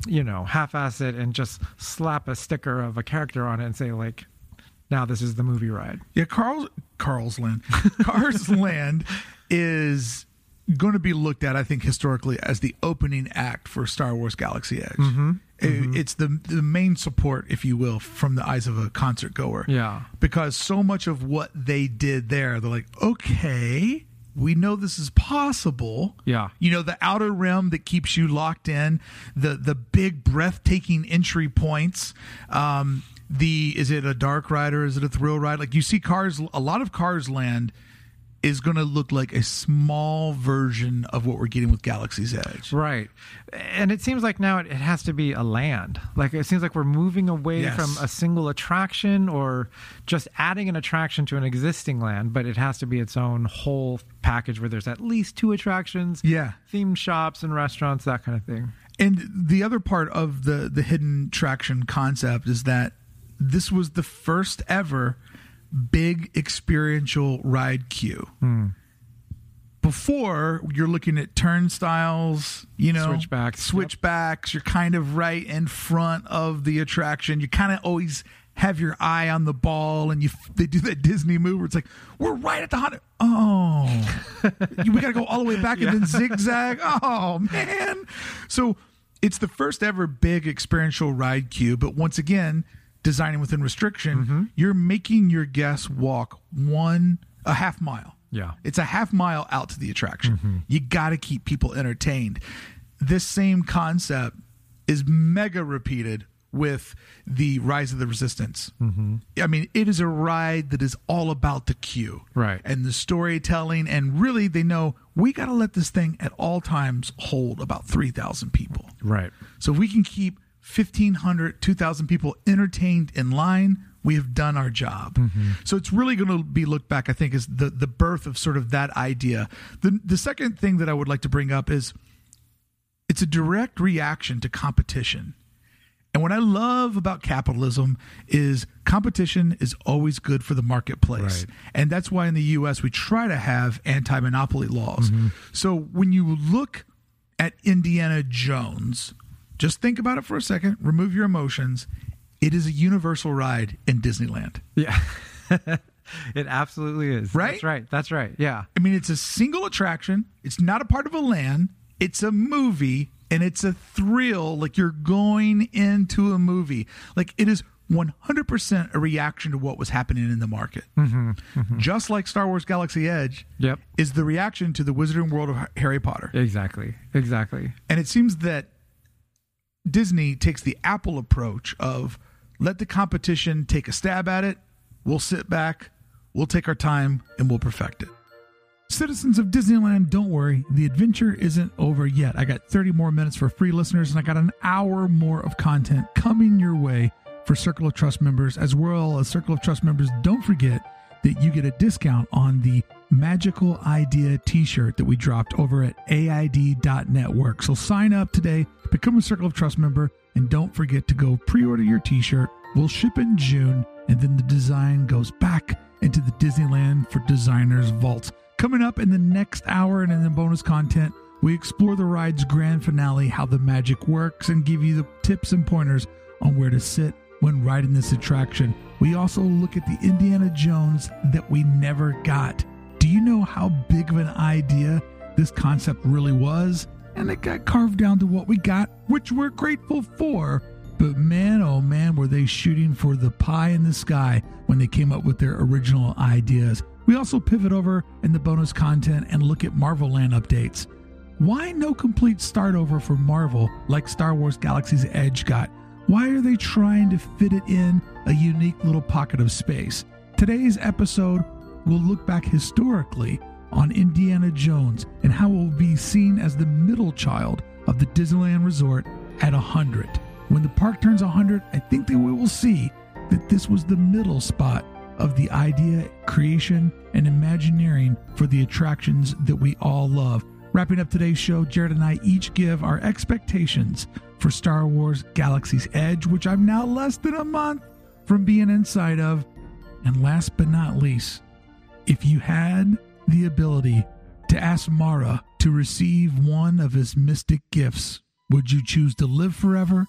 you know, half-ass it and just slap a sticker of a character on it and say like, now this is the movie ride. Yeah, Carl's Carl's Land. [laughs] Cars Land is going to be looked at, I think, historically as the opening act for Star Wars Galaxy Edge. Mm-hmm. It- It's the the main support, if you will, from the eyes of a concert goer. Yeah. Because so much of what they did there, they're like, okay, we know this is possible. Yeah. You know, the outer rim that keeps you locked in, the the big breathtaking entry points. Um, the is it a dark ride or is it a thrill ride? Like you see cars a lot of Cars Land is going to look like a small version of what we're getting with Galaxy's Edge. Right. And it seems like now it, it has to be a land. Like it seems like we're moving away Yes. from a single attraction or just adding an attraction to an existing land, but it has to be its own whole package where there's at least two attractions, Yeah. themed shops and restaurants, that kind of thing. And the other part of the the hidden traction concept is that this was the first ever big experiential ride queue. Hmm. Before you're looking at turnstiles, you know, Switchbacks, yep. switchbacks. You're kind of right in front of the attraction. You kind of always have your eye on the ball and you they do that Disney move where it's like we're right at the haunted. Oh, [laughs] we got to go all the way back and then zigzag. Oh man, so it's the first ever big experiential ride queue, but once again, designing within restriction, Mm-hmm. you're making your guests walk one a half mile. Yeah. It's a half mile out to the attraction. Mm-hmm. You got to keep people entertained. This same concept is mega repeated with the Rise of the Resistance. Mm-hmm. I mean, it is a ride that is all about the queue. Right. And the storytelling. And really, they know we got to let this thing at all times hold about 3,000 people. Right. So if we can keep 1,500, 2,000 people entertained in line, we have done our job. Mm-hmm. So it's really going to be looked back, I think, as the, the birth of sort of that idea. The, the second thing that I would like to bring up is it's a direct reaction to competition. And what I love about capitalism is competition is always good for the marketplace. Right. And that's why in the US we try to have anti monopoly laws. Mm-hmm. So when you look at Indiana Jones, just think about it for a second, remove your emotions. It is a universal ride in Disneyland. Yeah. [laughs] it absolutely is. Right? That's right. That's right. Yeah. I mean, it's a single attraction. It's not a part of a land. It's a movie and it's a thrill. Like you're going into a movie. Like it is 100% a reaction to what was happening in the market. Mm-hmm. Mm-hmm. Just like Star Wars Galaxy Edge Yep. is the reaction to the Wizarding World of Harry Potter. Exactly. Exactly. And it seems that Disney takes the Apple approach of let the competition take a stab at it. We'll sit back, we'll take our time, and we'll perfect it. Citizens of Disneyland, don't worry, the adventure isn't over yet. I got 30 more minutes for free listeners, and I got an hour more of content coming your way for Circle of Trust members, as well as Circle of Trust members. Don't forget that you get a discount on the Magical Idea t shirt that we dropped over at AID.network. So sign up today, become a Circle of Trust member, and don't forget to go pre order your t shirt. We'll ship in June, and then the design goes back into the Disneyland for Designers Vault. Coming up in the next hour and in the bonus content, we explore the ride's grand finale, how the magic works, and give you the tips and pointers on where to sit when riding this attraction. We also look at the Indiana Jones that we never got. Do you know how big of an idea this concept really was? And it got carved down to what we got, which we're grateful for. But man, oh man, were they shooting for the pie in the sky when they came up with their original ideas. We also pivot over in the bonus content and look at Marvel Land updates. Why no complete start over for Marvel like Star Wars Galaxy's Edge got? Why are they trying to fit it in a unique little pocket of space? Today's episode will look back historically on Indiana Jones and how it will be seen as the middle child of the Disneyland Resort at 100. When the park turns 100, I think that we will see that this was the middle spot of the idea creation and imagineering for the attractions that we all love. Wrapping up today's show, Jared and I each give our expectations for Star Wars Galaxy's Edge, which I'm now less than a month from being inside of. And last but not least, if you had the ability to ask Mara to receive one of his mystic gifts, would you choose to live forever,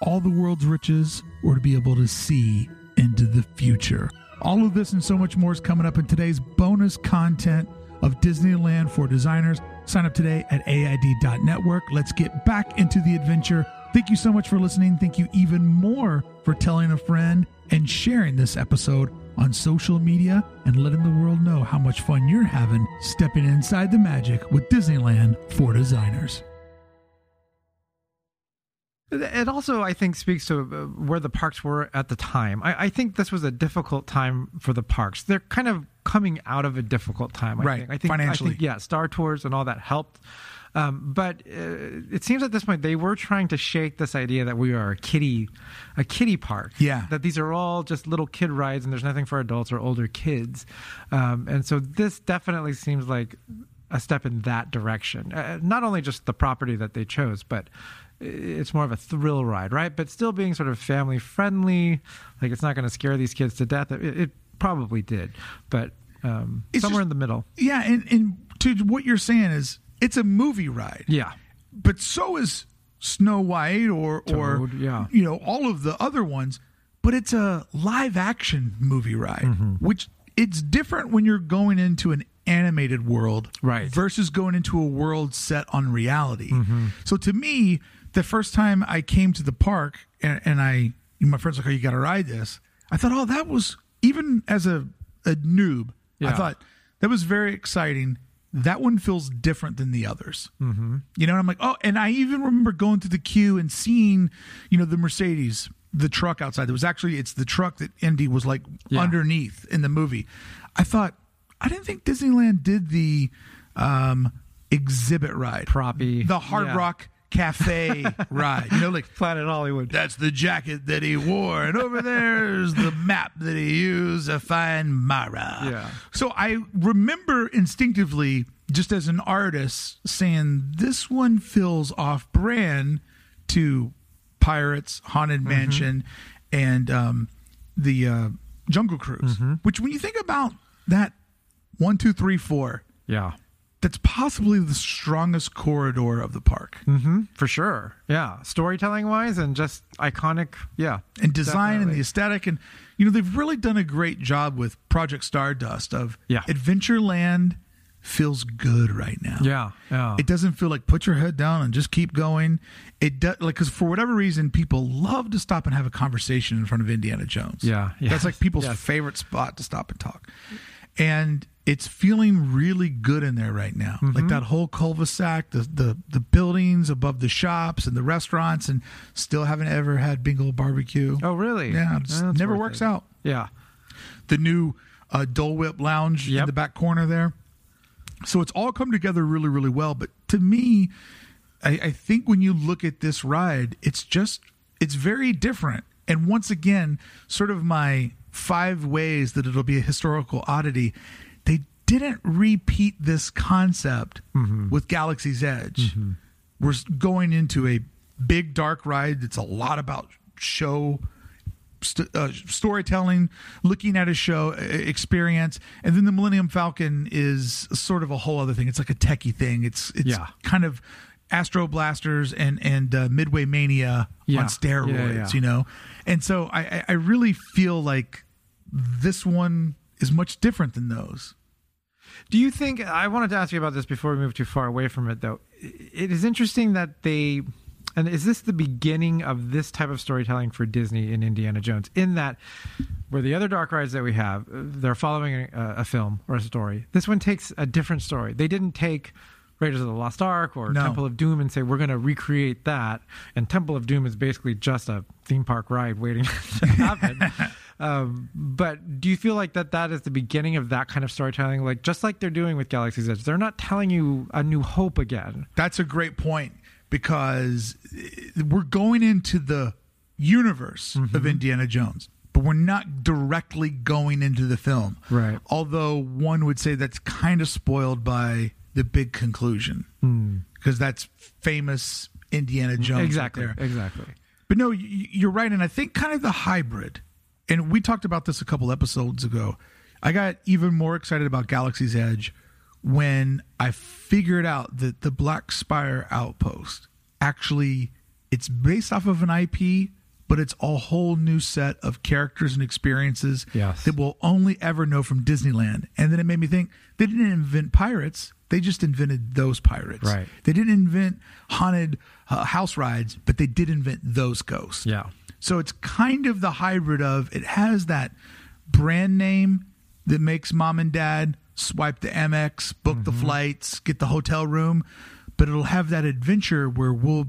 all the world's riches, or to be able to see into the future? All of this and so much more is coming up in today's bonus content of Disneyland for designers. Sign up today at AID.network. Let's get back into the adventure. Thank you so much for listening. Thank you even more for telling a friend and sharing this episode on social media and letting the world know how much fun you're having stepping inside the magic with Disneyland for designers. It also, I think, speaks to uh, where the parks were at the time. I, I think this was a difficult time for the parks. They're kind of coming out of a difficult time. I Right, think. I think financially. I think, yeah, Star Tours and all that helped. Um, but uh, it seems at this point they were trying to shake this idea that we are a kiddie, a kiddie park. Yeah. That these are all just little kid rides and there's nothing for adults or older kids. Um, and so this definitely seems like a step in that direction. Uh, not only just the property that they chose, but it's more of a thrill ride, right? But still being sort of family friendly. Like it's not going to scare these kids to death. It, it probably did, but um, somewhere just- in the middle. Yeah, and, and to what you're saying is it's a movie ride. Yeah. but so is Snow White or or yeah. you know all of the other ones. but it's a live action movie ride, Mm-hmm. which it's different when you're going into an animated world Right. versus going into a world set on reality. Mm-hmm. So to me, the first time I came to the park and, and I, my friends like, oh, you got to ride this. I thought, oh, that was even as a, a noob, I thought that was very exciting. That one feels different than the others. Mm-hmm. You know, and I'm like, oh, and I even remember going through the queue and seeing, you know, the Mercedes, the truck outside. It was actually it's the truck that Indy was like Yeah. underneath in the movie. I thought I didn't think Disneyland did the um, exhibit ride, Proppy. the Hard Yeah. Rock Cafe ride. You know, like Planet Hollywood. that's the jacket that he wore, and over there's the map that he used to find Mara. Yeah. So I remember instinctively, just as an artist, saying this one feels off-brand to Pirates, Haunted Mm-hmm. Mansion, and um, the uh, Jungle Cruise. Mm-hmm. Which, when you think about that, one, two, three, four. Yeah. That's possibly the strongest corridor of the park. hmm For sure. Yeah. Storytelling wise and just iconic. Yeah. and design and the aesthetic and you know they've really done a great job with project stardust of Yeah. adventureland feels good right now Yeah. Yeah. it doesn't feel like put your head down and just keep going it does like because for whatever reason people love to stop and have a conversation in front of indiana jones Yeah, that's like people's yes. favorite spot to stop and talk and it's feeling really good in there right now Mm-hmm. like that whole cul-de-sac the, the the buildings above the shops and the restaurants and still haven't ever had Bengal Barbecue oh, really? yeah, never works it. out. Yeah. The new uh, Dole Whip Lounge in the back corner there. So it's all come together really, really well. But to me, I, I think when you look at this ride, it's just it's very different. And once again, sort of my five ways that it'll be a historical oddity. They didn't repeat this concept with Galaxy's Edge. We're going into a big dark ride that's a lot about show st- uh, storytelling, looking at a show uh, experience, and then the Millennium Falcon is sort of a whole other thing. It's like a techie thing. It's it's Yeah. kind of Astro Blasters and and uh, Midway Mania Yeah. on steroids, Yeah, you know. And so I- I really feel like this one is much different than those. Do you think I wanted to ask you about this before we move too far away from it though? It is interesting that they and is this the beginning of this type of storytelling for Disney in Indiana Jones in that where the other dark rides that we have they're following a, a film or a story. This one takes a different story. They didn't take Raiders of the Lost Ark or No. Temple of Doom and say we're going to recreate that and Temple of Doom is basically just a theme park ride waiting [laughs] to happen. Um, but do you feel like that that is the beginning of that kind of storytelling? Like just like they're doing with Galaxy's Edge, they're not telling you a new hope again. That's a great point because uh, we're going into the universe Mm-hmm. of Indiana Jones, but we're not directly going into the film. Right. Although one would say that's kind of spoiled by the big conclusion Hmm. because that's famous Indiana Jones. right exactly. there. Exactly. But no, you're right, and I think kind of the hybrid. And we talked about this a couple episodes ago. I got even more excited about Galaxy's Edge when I figured out that the Black Spire Outpost actually it's based off of an IP, but it's a whole new set of characters and experiences Yes. that we'll only ever know from Disneyland. And then it made me think they didn't invent pirates; they just invented those pirates. Right. They didn't invent haunted uh, house rides, but they did invent those ghosts. Yeah. So it's kind of the hybrid of it has that brand name that makes mom and dad swipe the Amex, book the flights, get the hotel room, but it'll have that adventure where we'll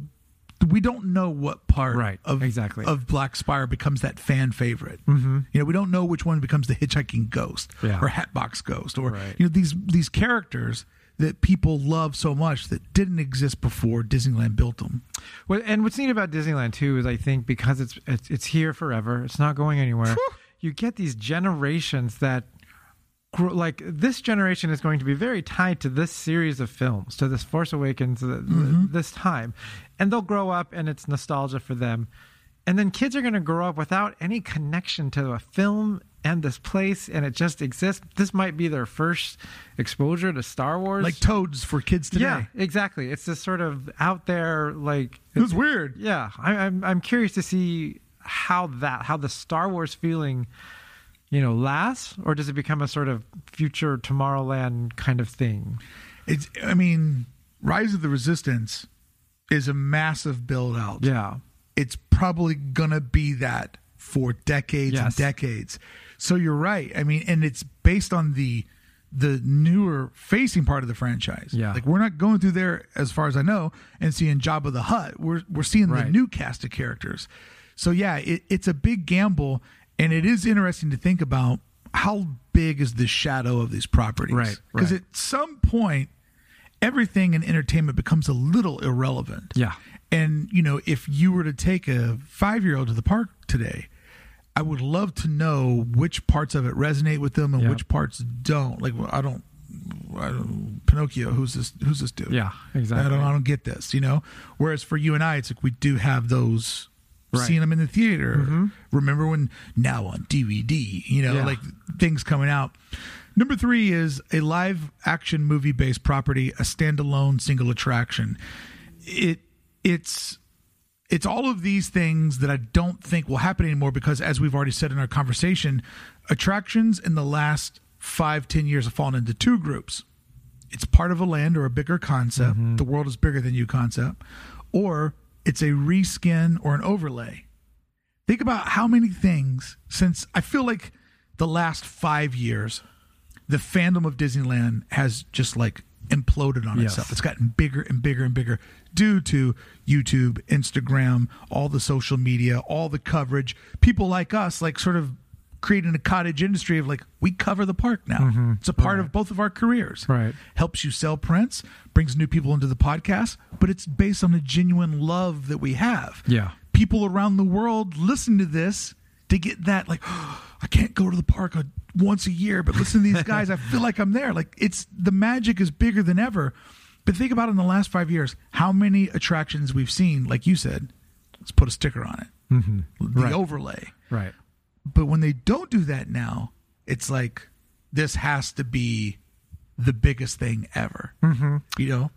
we don't know what part Right, of exactly. of Black Spire becomes that fan favorite. Mm-hmm. You know, we don't know which one becomes the hitchhiking ghost Yeah. or Hatbox Ghost or Right. you know these these characters that people love so much that didn't exist before Disneyland built them. Well, and what's neat about Disneyland too is I think because it's it's, it's here forever, it's not going anywhere. you get these generations that like this generation is going to be very tied to this series of films, to this Force Awakens, uh, this time, and they'll grow up and it's nostalgia for them. And then kids are going to grow up without any connection to a film and this place, and it just exists. This might be their first exposure to Star Wars, Like Toads for kids today. yeah, exactly. It's this sort of out there, like It was weird. yeah, I, I'm I'm curious to see how that how the Star Wars feeling, you know, lasts, or does it become a sort of future Tomorrowland kind of thing? It's. I mean, Rise of the Resistance is a massive build out. Yeah, It's probably gonna be that for decades and decades. So you're right. I mean, and it's based on the the newer facing part of the franchise. Yeah. Like we're not going through there as far as I know and seeing Jabba the Hutt. We're we're seeing the new cast of characters. So yeah, it, it's a big gamble and it is interesting to think about how big is the shadow of these properties. Right, Because right. at some point everything in entertainment becomes a little irrelevant. Yeah. And, you know, if you were to take a five year old to the park today, I would love to know which parts of it resonate with them and Yeah. which parts don't. Like, well, I don't, I don't, Pinocchio, who's this, who's this dude? yeah, exactly. I don't, I don't get this, you know? Whereas for you and I, it's like we do have those, Right. seeing them in the theater. Mm-hmm. Remember when now on DVD, you know, Yeah. like things coming out. Number three is a live action movie based property, a standalone single attraction. It it's it's all of these things that I don't think will happen anymore because as we've already said in our conversation, attractions in the last five, ten years have fallen into two groups. It's part of a land or a bigger concept, mm-hmm. the world is bigger than you concept, or it's a reskin or an overlay. Think about how many things since I feel like the last five years, the fandom of Disneyland has just like imploded on Yes. itself. It's gotten bigger and bigger and bigger due to YouTube, Instagram, all the social media, all the coverage. People like us, like sort of creating a cottage industry of like, we cover the park now. Mm-hmm. It's a part of both of our careers. Right. Helps you sell prints, brings new people into the podcast, but it's based on a genuine love that we have Yeah. people around the world listen to this to get that like [gasps] I can't go to the park once a year, but listen to these [laughs] guys. I feel like I'm there. Like it's the magic is bigger than ever. But think about in the last five years, how many attractions we've seen. Like you said, let's put a sticker on it, the Mm-hmm. Right. overlay. Right. But when they don't do that now, it's like this has to be the biggest thing ever. Mm-hmm. You know,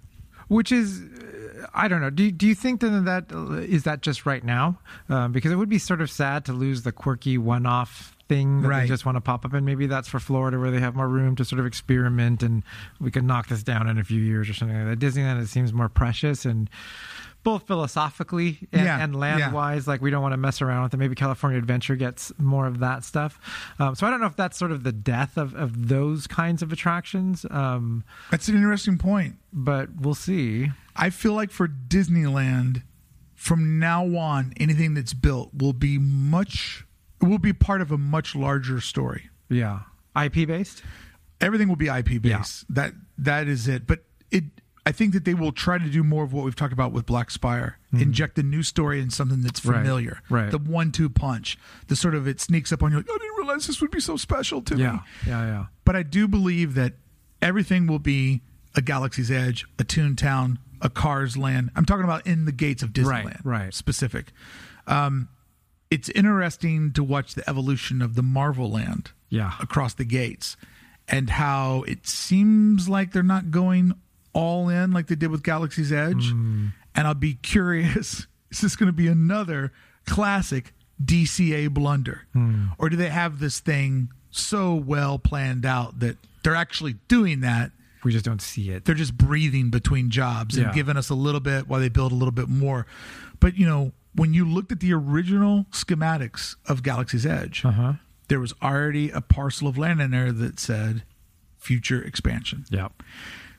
which is uh, i don't know do, you- do you think that that uh, that just right now um, because it would be sort of sad to lose the quirky one-off thing that Right. they just want to pop up and maybe that's for florida where they have more room to sort of experiment and we can knock this down in a few years or something like that disneyland it seems more precious and both philosophically and, Yeah, and yeah. land wise like we don't want to mess around with it maybe california adventure gets more of that stuff um, so i don't know if that's sort of the death of, of those kinds of attractions um, that's an interesting point. but we'll see I feel like for Disneyland, from now on, anything that's built will be much will be part of a much larger story. Yeah. IP based? Everything will be IP based. That that is it. But it I think that they will try to do more of what we've talked about with Black Spire. Inject a new story in something that's Hmm. Right, familiar. right. The one two punch. The sort of it sneaks up on you like, I didn't realize this would be so special to Yeah. me. Yeah. Yeah. But I do believe that everything will be a Galaxy's Edge, a Toontown, a Cars Land. I'm talking about in the gates of Disneyland, Right, right. Specific. Um, it's interesting to watch the evolution of the Marvel Land Yeah. across the gates, and how it seems like they're not going all in like they did with Galaxy's Edge. Mm. And I'll be curious: [laughs] is this going to be another classic DCA blunder, Hmm. or do they have this thing so well planned out that they're actually doing that? We just don't see it. They're just breathing between jobs and giving us a little bit while they build a little bit more. But you know, when you looked at the original schematics of Galaxy's Edge, Uh huh. there was already a parcel of land in there that said future expansion. Yeah.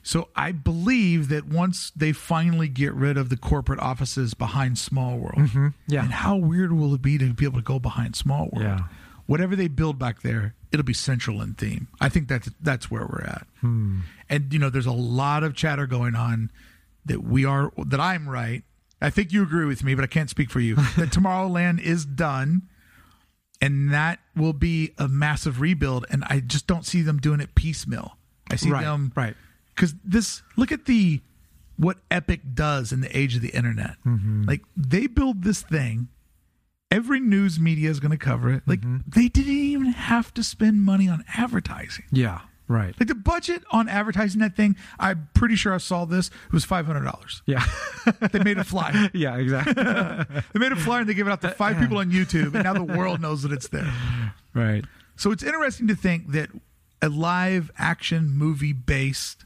So I believe that once they finally get rid of the corporate offices behind Small World, Mm-hmm. Yeah. and how weird will it be to be able to go behind Small World? Yeah. Whatever they build back there, it'll be central in theme. I think that's that's where we're at. Hmm. And you know, there's a lot of chatter going on that we are that I'm right. I think you agree with me, but I can't speak for you. that [laughs] Tomorrowland is done, and that will be a massive rebuild. And I just don't see them doing it piecemeal. I see Right, them right. because this look at the what Epic does in the age of the internet. Mm-hmm. Like they build this thing. Every news media is going to cover it. Like Mm-hmm. they didn't even have to spend money on advertising. Yeah. Right. Like the budget on advertising that thing, I'm pretty sure I saw this. It was five hundred dollars. Yeah. They made a flyer. [laughs] yeah, exactly. [laughs] they made a flyer and they gave it out to uh, five people on YouTube, and now the world [laughs] knows that it's there. right. So it's interesting to think that a live action movie based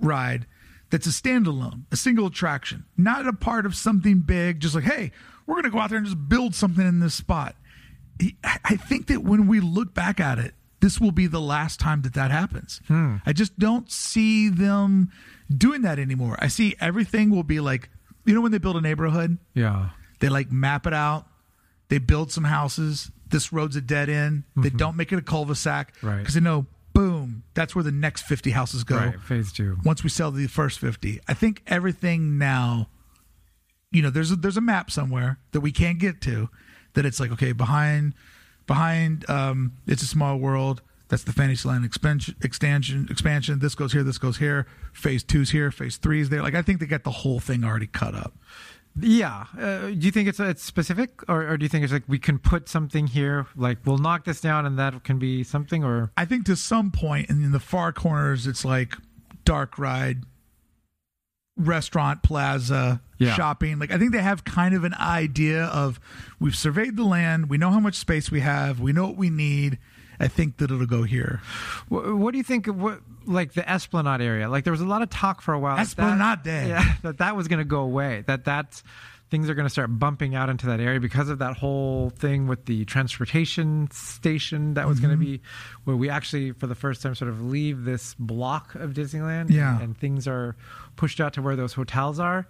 ride that's a standalone, a single attraction, not a part of something big, just like, hey, we're going to go out there and just build something in this spot. I think that when we look back at it, this will be the last time that that happens. Hmm. I just don't see them doing that anymore. I see everything will be like, you know, when they build a neighborhood, Yeah. they like map it out. They build some houses. This road's a dead end. They mm-hmm. don't make it a cul-de-sac Right. because they know, boom, that's where the next 50 houses go. Right. Phase two. Once we sell the first 50. I think everything now, you know, there's a, there's a map somewhere that we can't get to that it's like, okay, behind, behind, um, it's a small world. That's the Fantasyland expansion, expansion, expansion. This goes here. This goes here. Phase two's here. Phase three's there. Like I think they got the whole thing already cut up. Yeah. Uh, do you think it's it's specific, or, or do you think it's like we can put something here, like we'll knock this down, and that can be something, or I think to some point, and in the far corners, it's like dark ride, restaurant plaza, Yeah. shopping. Like I think they have kind of an idea of we've surveyed the land, we know how much space we have, we know what we need. I think that it'll go here. what, what do you think? Of what like the Esplanade area? Like there was a lot of talk for a while. that Esplanade. that, [laughs] yeah, that that was going to go away. That that's things are going to start bumping out into that area because of that whole thing with the transportation station that was going to Mm-hmm. be where we actually for the first time sort of leave this block of Disneyland Yeah. and things are pushed out to where those hotels are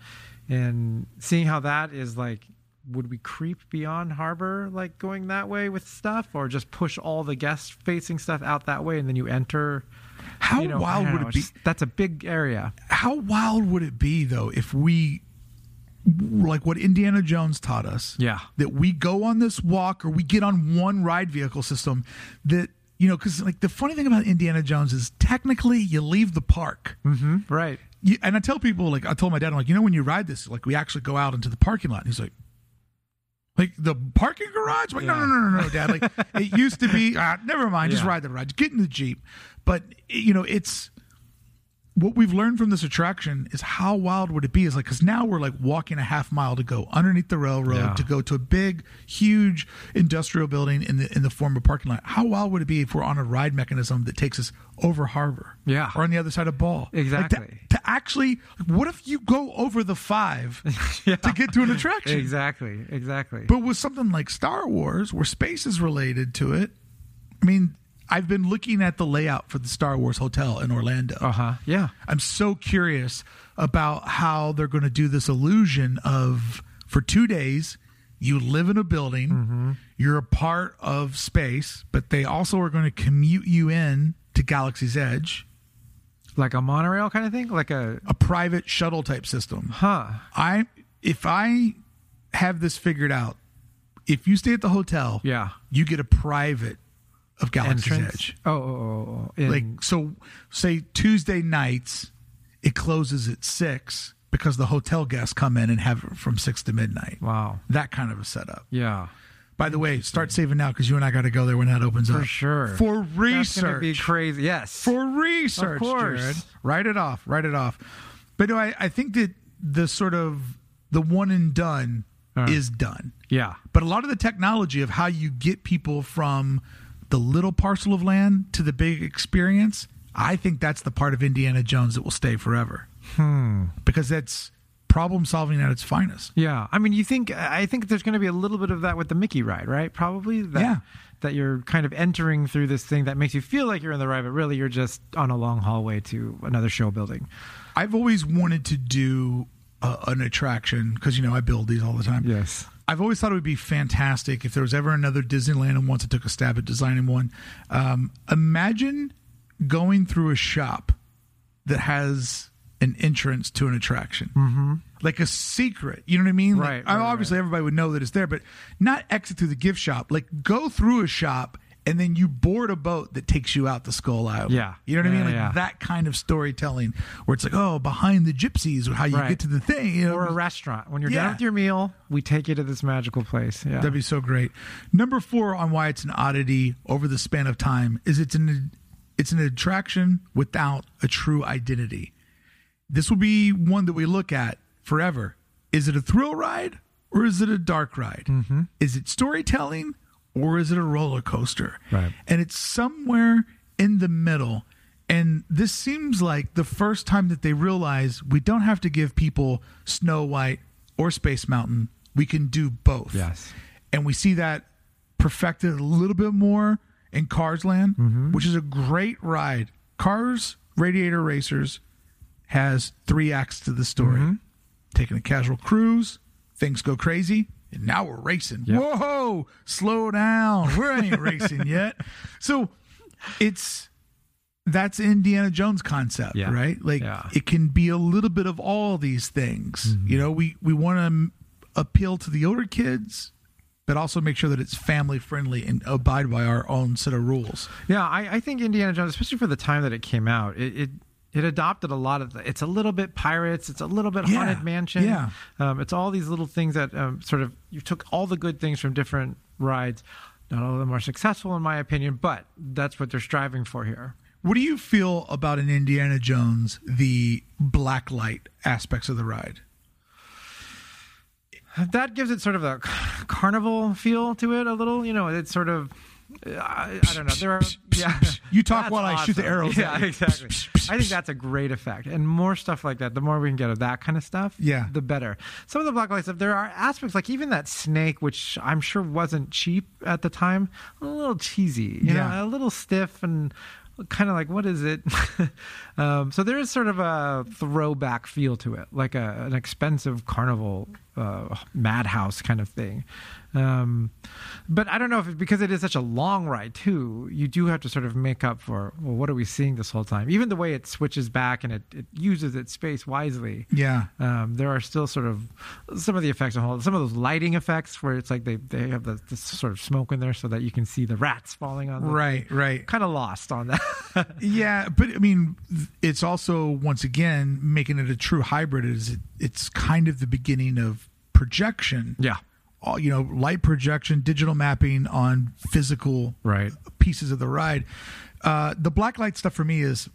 and seeing how that is like would we creep beyond harbor like going that way with stuff or just push all the guest facing stuff out that way and then you enter How you know, wild would know, it be? that's a big area How wild would it be though if we like what Indiana Jones taught us? Yeah. That we go on this walk or we get on one ride vehicle system that you know, because like the funny thing about Indiana Jones is technically you leave the park. mm-hmm. right You, and I tell people, like, I told my dad, I'm like, you know, when you ride this, like, we actually go out into the parking lot. And he's like, like the parking garage? Like, no, Yeah. no, no, no, no, dad. Like, it used to be, ah, never mind, just ride the ride. Get in the Jeep. But, you know, it's what we've learned from this attraction is how wild would it be? Is like, because now we're like walking a half mile to go underneath the railroad Yeah. to go to a big, huge industrial building in the in the form of parking lot. How wild would it be if we're on a ride mechanism that takes us over harbor? Yeah. Or on the other side of Ball. Like, to- Exactly. to, actually, what if you go over the five [laughs] Yeah. to get to an attraction? exactly exactly But with something like Star Wars, where space is related to it, I mean, I've been looking at the layout for the Star Wars hotel in Orlando. uh-huh yeah I'm so curious about how they're going to do this illusion of for two days, you live in a building, Mm-hmm. you're a part of space, but they also are going to commute you in to Galaxy's Edge, like a monorail kind of thing like a a private shuttle type system. huh I if I have this figured out, if you stay at the hotel, yeah you get a private of Galaxy's entrance Edge. oh, oh, oh, oh. In- Like so, say Tuesday nights, it closes at six because the hotel guests come in and have it from six to midnight. wow That kind of a setup. yeah By the way, start saving now because you and I got to go there when that opens for up. For sure For That's gonna be research. crazy yes For research, Of course. Jared. Write it off. Write it off. But no, I, I think that the sort of the one and done Uh. is done. yeah But a lot of the technology of how you get people from the little parcel of land to the big experience, I think that's the part of Indiana Jones that will stay forever. hmm Because that's problem solving at its finest. Yeah, I mean, you think I think there's going to be a little bit of that with the Mickey ride, right? Probably. That, Yeah. That you're kind of entering through this thing that makes you feel like you're in the ride, but really you're just on a long hallway to another show building. I've always wanted to do uh, an attraction because, you know, I build these all the time. Yes. I've always thought it would be fantastic if there was ever another Disneyland and once I took a stab at designing one. Um, imagine going through a shop that has an entrance to an attraction. Mm-hmm. Like a secret. You know what I mean? Like, Right, I- right, obviously, everybody would know that it's there, but not exit through the gift shop. Like go through a shop and then you board a boat that takes you out the Skull Island. Yeah. You know what I mean? Like yeah. that kind of storytelling where it's like, oh, behind the gypsies, or how you Right. get to the thing. You know? Or a restaurant. When you're Yeah. done with your meal, we take you to this magical place. Yeah. That'd be so great. Number four on why it's an oddity over the span of time is it's an It's an attraction without a true identity. This will be one that we look at forever. Is it a thrill ride or is it a dark ride? Mm-hmm. Is it storytelling or is it a roller coaster? Right. And it's somewhere in the middle. And this seems like the first time that they realize we don't have to give people Snow White or Space Mountain. We can do both. Yes. And we see that perfected a little bit more in Cars Land, Mm-hmm. which is a great ride. Cars Radiator Racers has three acts to the story. Mm-hmm. Taking a casual cruise, things go crazy, and now we're racing. Yep. Whoa, slow down. We ain't [laughs] racing yet. So it's that's Indiana Jones concept, Yeah. right? Like Yeah. it can be a little bit of all these things. Mm-hmm. You know, we we want to appeal to the older kids, but also make sure that it's family friendly and abide by our own set of rules. Yeah, I, I think Indiana Jones, especially for the time that it came out, it, it it adopted a lot of. The, it's a little bit pirates. It's a little bit Yeah, haunted mansion. yeah. um, it's all these little things that um, sort of you took all the good things from different rides. Not all of them are successful, in my opinion, but that's what they're striving for here. What do you feel about in Indiana Jones the black light aspects of the ride? That gives it sort of a carnival feel to it, a little. You know, it's sort of. I, I don't know. There are, yeah. You talk That's while I shoot the arrows Yeah, exactly. I think that's a great effect, and more stuff like that. The more we can get of that kind of stuff, Yeah. the better. Some of the black light stuff. There are aspects like even that snake, which I'm sure wasn't cheap at the time, a little cheesy. You Yeah. know, a little stiff and kind of like what is it [laughs] um, so there is sort of a throwback feel to it like a, an expensive carnival uh, madhouse kind of thing um, but i don't know if because it is such a long ride too you do have to sort of make up for well what are we seeing this whole time even the way it switches back and it, it uses its space wisely Yeah. um, there are still sort of some of the effects on hold, some of those lighting effects where it's like they, they have the, this sort of smoke in there so that you can see the rats falling on the Right, right. kind of lost on that. [laughs] Yeah, but I mean, it's also once again making it a true hybrid. Is it, it's kind of the beginning of projection. yeah. All, you know, light projection, digital mapping on physical Right. pieces of the ride. Uh, the black light stuff for me is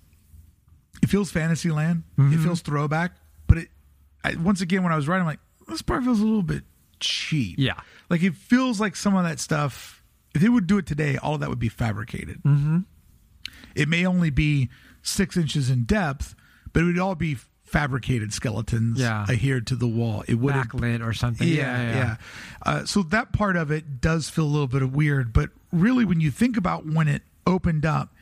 it feels Fantasyland. Mm-hmm. It feels throwback, but it I, once again when I was riding, I'm like this part feels a little bit cheap. Yeah. like it feels like some of that stuff. If they would do it today, all of that would be fabricated. Mm-hmm. It may only be six inches in depth, but it would all be fabricated skeletons Yeah. adhered to the wall. It wouldn't Backlit or something. yeah, yeah. Uh, so that part of it does feel a little bit of weird, but really, when you think about when it opened up,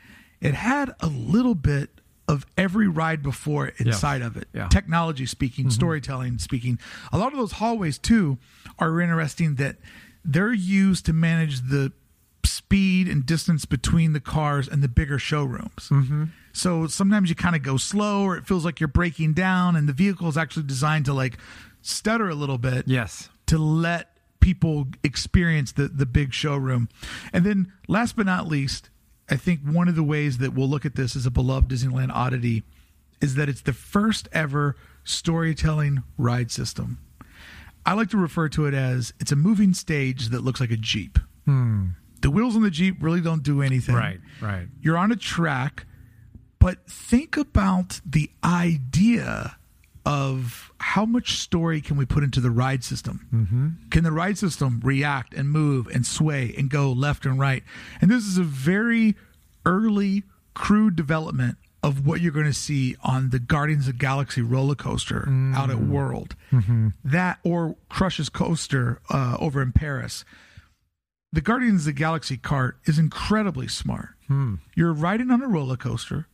it had a little bit of every ride before it inside of it. Yeah. Mm-hmm. Technology speaking, storytelling speaking. A lot of those hallways too are interesting that they're used to manage the speed and distance between the cars and the bigger showrooms. Mm-hmm. So sometimes you kind of go slow or it feels like you're breaking down and the vehicle is actually designed to like stutter a little bit Yes. to let people experience the the big showroom. And then last but not least, I think one of the ways that we'll look at this as a beloved Disneyland oddity is that it's the first ever storytelling ride system. I like to refer to it as it's a moving stage that looks like a Jeep. Hmm. The wheels on the Jeep really don't do anything. Right. Right. You're on a track, but think about the idea of how much story can we put into the ride system? Mm-hmm. Can the ride system react and move and sway and go left and right? And this is a very early crude development of what you're going to see on the Guardians of the Galaxy roller coaster out at World. That or Crush's coaster uh, over in Paris the Guardians of the Galaxy cart is incredibly smart. You're riding on a roller coaster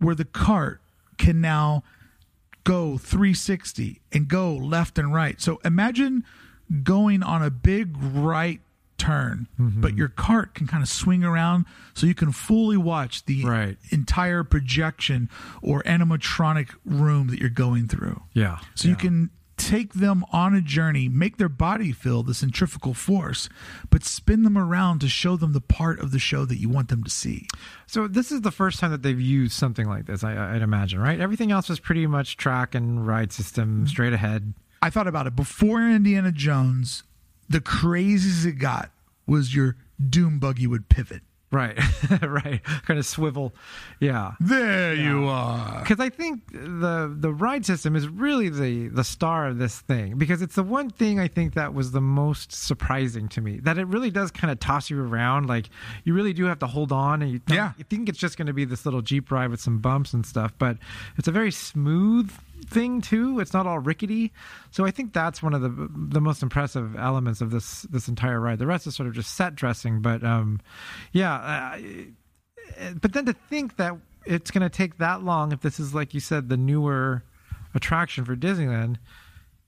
where the cart can now go 360 and go left and right. So imagine going on a big right turn, mm-hmm. but your cart can kind of swing around so you can fully watch the Right. entire projection or animatronic room that you're going through. Yeah. So you can take them on a journey, make their body feel the centrifugal force, but spin them around to show them the part of the show that you want them to see. So this is the first time that they've used something like this. I, I'd imagine, right? Everything else was pretty much track and ride system mm-hmm. straight ahead. I thought about it before Indiana Jones, the craziest it got was your doom buggy would pivot. Right, [laughs] right. Kind of swivel. Yeah. There you are. Because I think the the ride system is really the the star of this thing because it's the one thing I think that was the most surprising to me that it really does kind of toss you around like you really do have to hold on and you Yeah. you think it's just going to be this little jeep ride with some bumps and stuff but it's a very smooth thing too. It's not all rickety. So I think that's one of the the most impressive elements of this this entire ride. The rest is sort of just set dressing but um yeah uh, but then to think that it's going to take that long if this is like you said the newer attraction for disneyland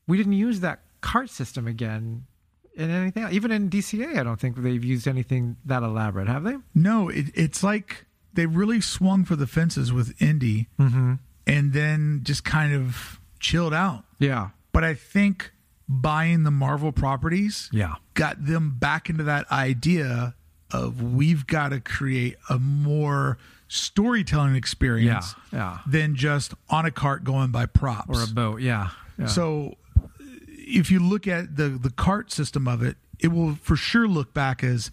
we didn't use that cart system again in anything even in dca i don't think they've used anything that elaborate have they? No, it, it's like they really swung for the fences with Indy mm-hmm. And then just kind of chilled out. yeah But I think buying the Marvel properties yeah got them back into that idea of we've got to create a more storytelling experience Yeah, yeah. than just on a cart going by props. or a boat yeah, yeah. So if you look at the the cart system of it, it will for sure look back as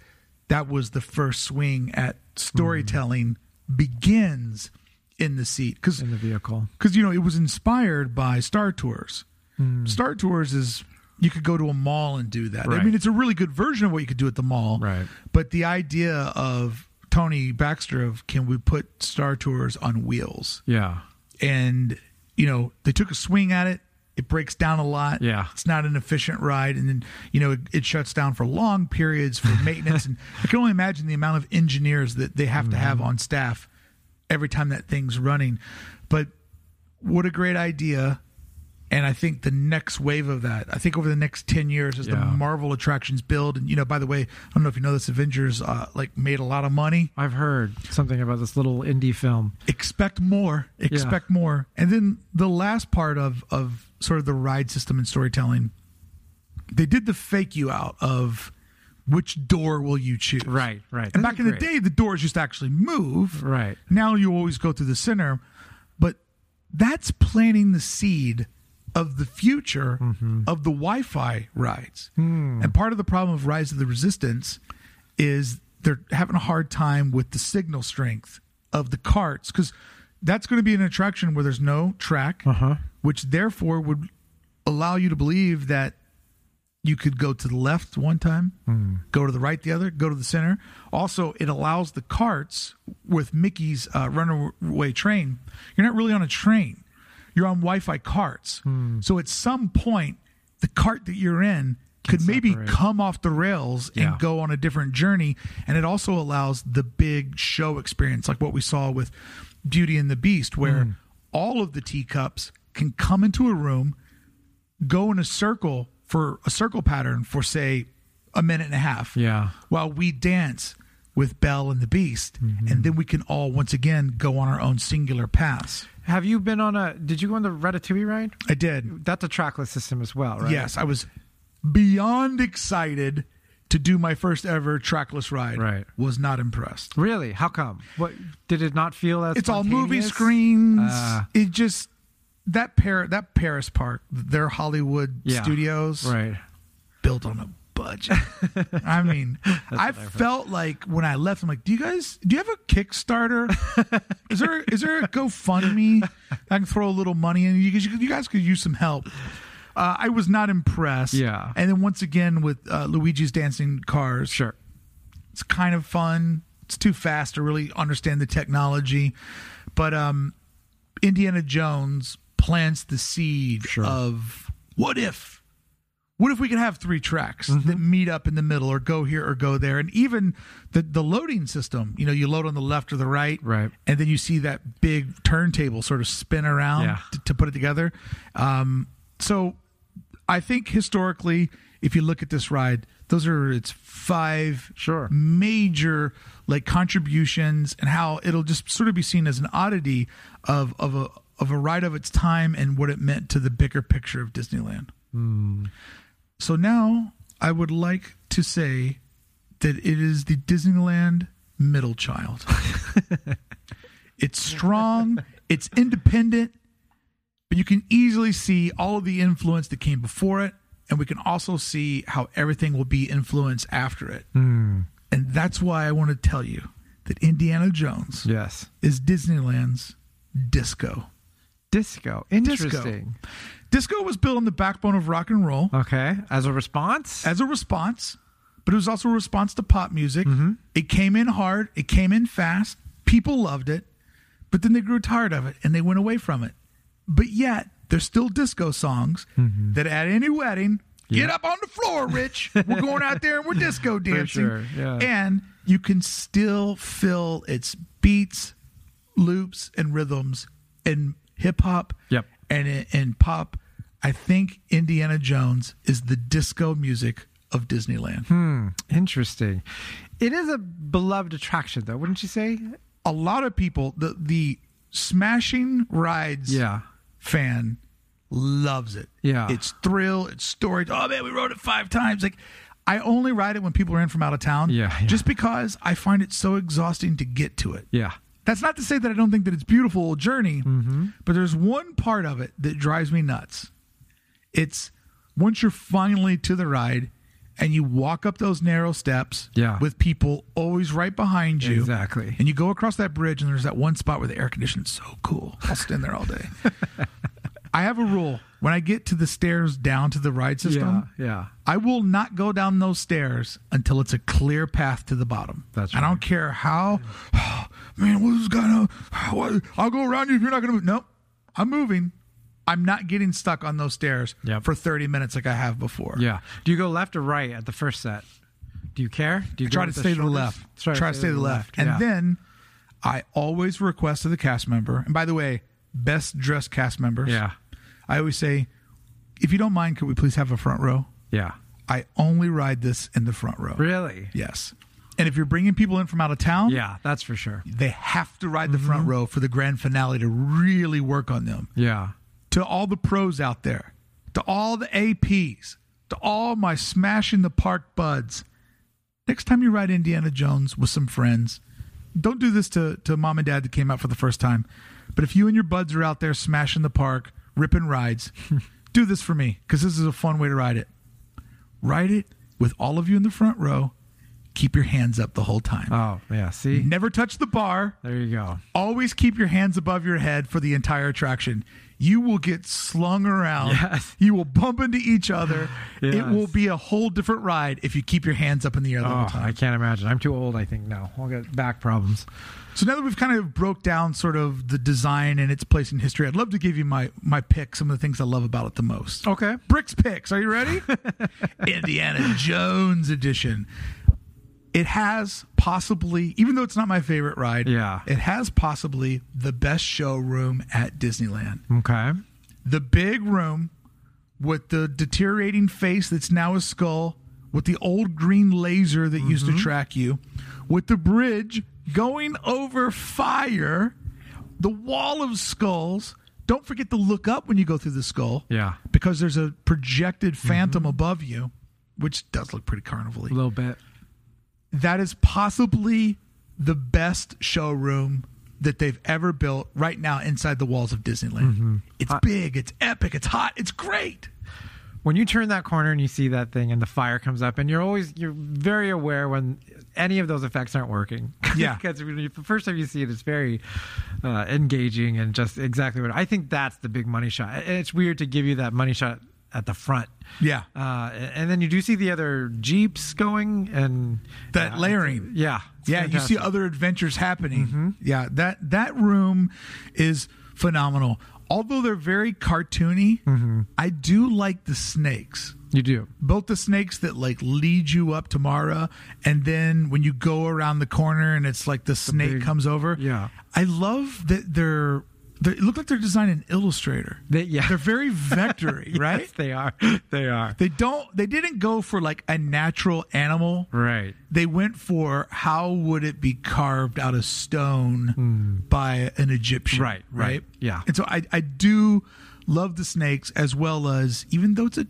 that was the first swing at mm-hmm. storytelling begins in the seat because in the vehicle because you know it was inspired by Star Tours. Hmm. Star Tours is you could go to a mall and do that. I mean, it's a really good version of what you could do at the mall. Right. But the idea of Tony Baxter of can we put Star Tours on wheels? yeah and you know they took a swing at it it breaks down a lot Yeah. it's not an efficient ride and then you know it, it shuts down for long periods for maintenance [laughs] and i can only imagine the amount of engineers that they have to mm-hmm. have on staff every time that thing's running. But what a great idea. And i think the next wave of that i think over the next 10 years as the marvel attractions build. And you know by the way i don't know if you know this avengers uh, like made a lot of money. I've heard something about this little indie film. Expect more. Expect more. And then the last part of of sort of the ride system and storytelling they did the fake you out of which door will you choose? Right right. And back in the day the doors used to actually move. Right. Now you always go through the center but that's planting the seed of the future Mm-hmm. of the wi-fi rides. Hmm. and part of the problem of rise of the resistance is they're having a hard time with the signal strength of the carts because that's going to be an attraction where there's no track uh-huh. which therefore would allow you to believe that you could go to the left one time, hmm. go to the right the other, go to the center. Also, it allows the carts with Mickey's uh, runaway train. You're not really on a train; you're on Wi-Fi carts. Hmm. So at some point, the cart that you're in could maybe come off the rails Yeah. and go on a different journey. And it also allows the big show experience, like what we saw with Beauty and the Beast, where hmm. all of the teacups can come into a room, go in a circle for a circle pattern for say a minute and a half yeah while we dance with Belle and the Beast and then we can all once again go on our own singular paths. have you been on a did you go on the ratatouille ride I did. that's a trackless system as well right Yes, I was beyond excited to do my first ever trackless ride. Right. Was not impressed. Really? How come? What did it not feel as? It's all movie screens. Ah. it just that Par- that Paris park, their Hollywood Yeah. studios Right. built on a budget. [laughs] I mean, I felt like when I left, I'm like, do you guys do you have a Kickstarter? [laughs] is there is there a GoFundMe I can throw a little money in? You guys, you guys could use some help. Uh, I was not impressed. Yeah. And then once again with uh, Luigi's Dancing Cars, Sure. it's kind of fun. It's too fast to really understand the technology, but um, Indiana Jones plants the seed Sure. of what if. What if we could have three tracks that meet up in the middle, or go here or go there, and even the the loading system? You know, you load on the left or the right, Right. and then you see that big turntable sort of spin around Yeah. to, to put it together. Um, so I think historically, if you look at this ride, those are its five Sure. major like contributions and how it'll just sort of be seen as an oddity of of a of a ride of its time and what it meant to the bigger picture of Disneyland. Hmm. So now I would like to say that it is the Disneyland middle child. [laughs] it's strong, it's independent, but you can easily see all of the influence that came before it, and we can also see how everything will be influenced after it. Hmm. And that's why I want to tell you that Indiana Jones Yes. is Disneyland's disco. Disco. Interesting. Disco was built on the backbone of rock and roll Okay. As a response? as a response, but it was also a response to pop music. Mm-hmm. It came in hard, it came in fast. People loved it, but then they grew tired of it and they went away from it. But yet, there's still disco songs Mm-hmm. that at any wedding, get up on the floor, Rich. We're going out there and we're disco [laughs] dancing. sure, yeah. And you can still feel its beats, loops, and rhythms in hip hop Yep. and in pop. I think Indiana Jones is the disco music of Disneyland. Hmm. Interesting. It is a beloved attraction, though, wouldn't you say? A lot of people, the the smashing rides Yeah. fan loves it. Yeah. It's thrill, it's story. Oh man, we rode it five times. Like I only ride it when people are in from out of town. Yeah, yeah. Just because I find it so exhausting to get to it. Yeah. That's not to say that I don't think that it's a beautiful journey, Mm-hmm. but there's one part of it that drives me nuts. It's once you're finally to the ride and you walk up those narrow steps Yeah. with people always right behind you. Exactly. And you go across that bridge and there's that one spot where the air conditioning's so cool. I'll stand there all day. [laughs] I have a rule. When I get to the stairs down to the ride system, Yeah. Yeah. I will not go down those stairs until it's a clear path to the bottom. That's right. I don't care how, [sighs] man, what's gonna, [sighs] what, I'll go around you if you're not gonna move. Nope, I'm moving. I'm not getting stuck on those stairs Yep. for 30 minutes like I have before. Yeah. Do you go left or right at the first set? Do you care? Do you Try go to with stay to the left. Try, to stay to the left. And yeah. then I always request to the cast member, and by the way, best dressed cast members. Yeah. I always say, if you don't mind, could we please have a front row? Yeah. I only ride this in the front row. Really? Yes. And if you're bringing people in from out of town, Yeah, that's for sure. they have to ride the mm-hmm. front row for the grand finale to really work on them. Yeah. To all the pros out there, to all the APs, to all my smashing the park buds. Next time you ride Indiana Jones with some friends, don't do this to, to mom and dad that came out for the first time. But if you and your buds are out there smashing the park, ripping rides, [laughs] do this for me because this is a fun way to ride it. Ride it with all of you in the front row. Keep your hands up the whole time. Oh, yeah. See? Never touch the bar. There you go. Always keep your hands above your head for the entire attraction. You will get slung around. Yes. You will bump into each other. [laughs] Yes. It will be a whole different ride if you keep your hands up in the air the Oh, whole I can't imagine. I'm too old, I think, now. I'll get back problems. So now that we've kind of broke down sort of the design and its place in history, I'd love to give you my my pick, some of the things I love about it the most. Okay. Bricks picks. Are you ready? [laughs] Indiana Jones edition. It has possibly, even though it's not my favorite ride, Yeah. it has possibly the best showroom at Disneyland. Okay. The big room with the deteriorating face that's now a skull, with the old green laser that used Mm-hmm. to track you, with the bridge going over fire, the wall of skulls. Don't forget to look up when you go through the skull Yeah. because there's a projected phantom Mm-hmm. above you, which does look pretty carnival A little bit. That is possibly the best showroom that they've ever built right now inside the walls of Disneyland. Mm-hmm. It's big, it's epic, it's hot, it's great. when you turn that corner and you see that thing and the fire comes up and you're always you're very aware when any of those effects aren't working [laughs] Yeah. because you, the first time you see it it's very uh, engaging and just exactly what i think that's the big money shot and it's weird to give you that money shot at the front Yeah. uh, and then you do see the other jeeps going and That uh, layering. yeah yeah, you see. Mm-hmm. other adventures happening. Yeah, that that room is phenomenal. Although they're very cartoony, Mm-hmm. I do like the snakes. You do both the snakes that like lead you up to Mara, and then when you go around the corner and it's like the snake big- comes over. yeah. I love that they're. They look like they're designed in Illustrator. They- yeah. they're very vectory, [laughs] right? They are [laughs] they are They don't. They didn't go for like a natural animal. right They went for how would it be carved out of stone mm. by an Egyptian. Right, right. Right, Yeah. And so I, I do love the snakes as well as even though it's a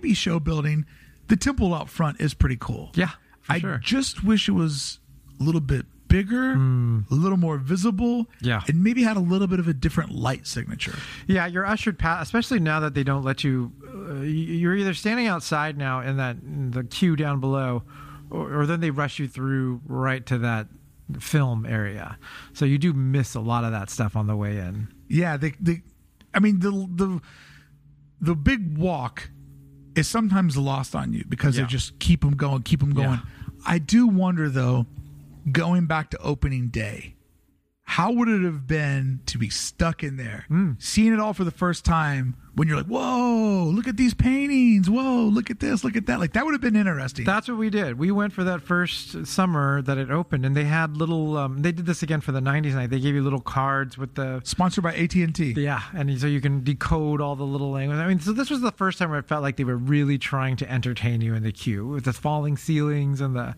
baby show building, the temple out front is pretty cool. yeah I sure just wish it was a little bit bigger, a little more visible. Yeah. and maybe had a little bit of a different light signature. Yeah, you're ushered past, especially now that they don't let you. Uh, you're either standing outside now in that in the queue down below, or, or then they rush you through right to that film area. So you do miss a lot of that stuff on the way in. Yeah, the the I mean the the the big walk is sometimes lost on you because Yeah. they just keep them going, keep them going. Yeah. I do wonder though, going back to opening day, how would it have been to be stuck in there, Mm. seeing it all for the first time when you're like, "Whoa, look at these paintings! Whoa, look at this, look at that!" Like that would have been interesting. That's what we did. We went for that first summer that it opened, and they had little. Um, they did this again for the '90s night. They gave you little cards with the Sponsored by AT and T. yeah, and so you can decode all the little language. I mean, so this was the first time where it felt like they were really trying to entertain you in the queue with the falling ceilings and the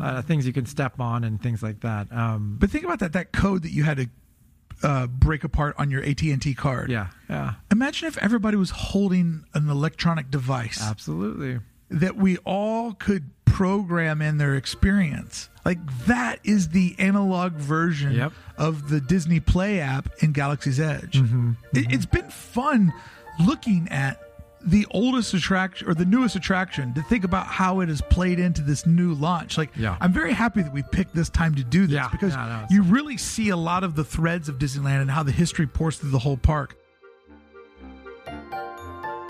uh, things you can step on and things like that. Um, But think about that that code that you had to uh, break apart on your AT and T card. yeah, yeah, Imagine if everybody was holding an electronic device absolutely. that we all could program in their experience. Like that is the analog version Yep. of the Disney Play app in Galaxy's Edge. Mm-hmm. It, it's been fun looking at the oldest attraction or the newest attraction to think about how it has played into this new launch. Like, Yeah. I'm very happy that we picked this time to do this Yeah, because yeah, you really see a lot of the threads of Disneyland and how the history pours through the whole park.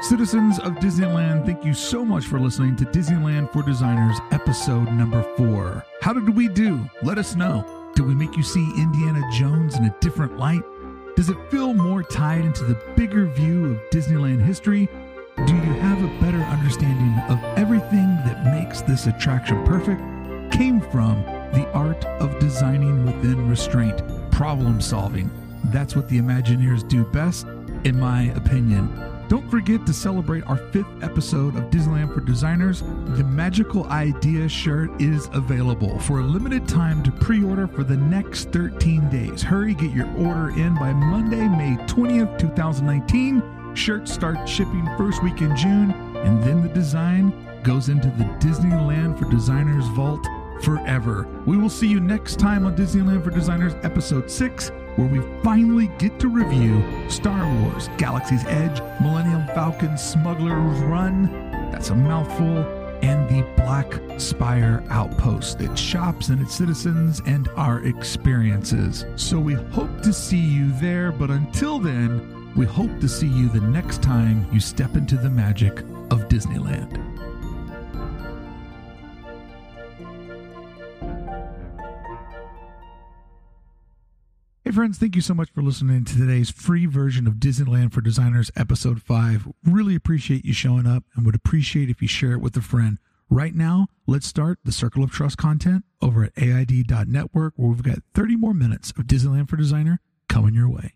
Citizens of Disneyland, thank you so much for listening to Disneyland for Designers episode number four. How did we do? Let us know. Did we make you see Indiana Jones in a different light? Does it feel more tied into the bigger view of Disneyland history? Do you have a better understanding of everything that makes this attraction perfect? Came from the art of designing within restraint, problem solving. That's what the Imagineers do best, in my opinion. Don't forget to celebrate our fifth episode of Disneyland for Designers. The Magical Idea shirt is available for a limited time to pre order for the next 13 days. Hurry, get your order in by Monday, May 20th, 2019. Shirts start shipping first week in June, and then the design goes into the Disneyland for Designers vault forever. We will see you next time on Disneyland for Designers episode 6 where we finally get to review Star Wars Galaxy's Edge, Millennium Falcon Smuggler's Run, that's a mouthful, and the Black Spire Outpost, its shops and its citizens, and our experiences. So we hope to see you there, but until then, we hope to see you the next time you step into the magic of Disneyland. Hey, friends, thank you so much for listening to today's free version of Disneyland for Designers, Episode 5. Really appreciate you showing up and would appreciate if you share it with a friend. Right now, let's start the Circle of Trust content over at AID.network, where we've got 30 more minutes of Disneyland for Designer coming your way.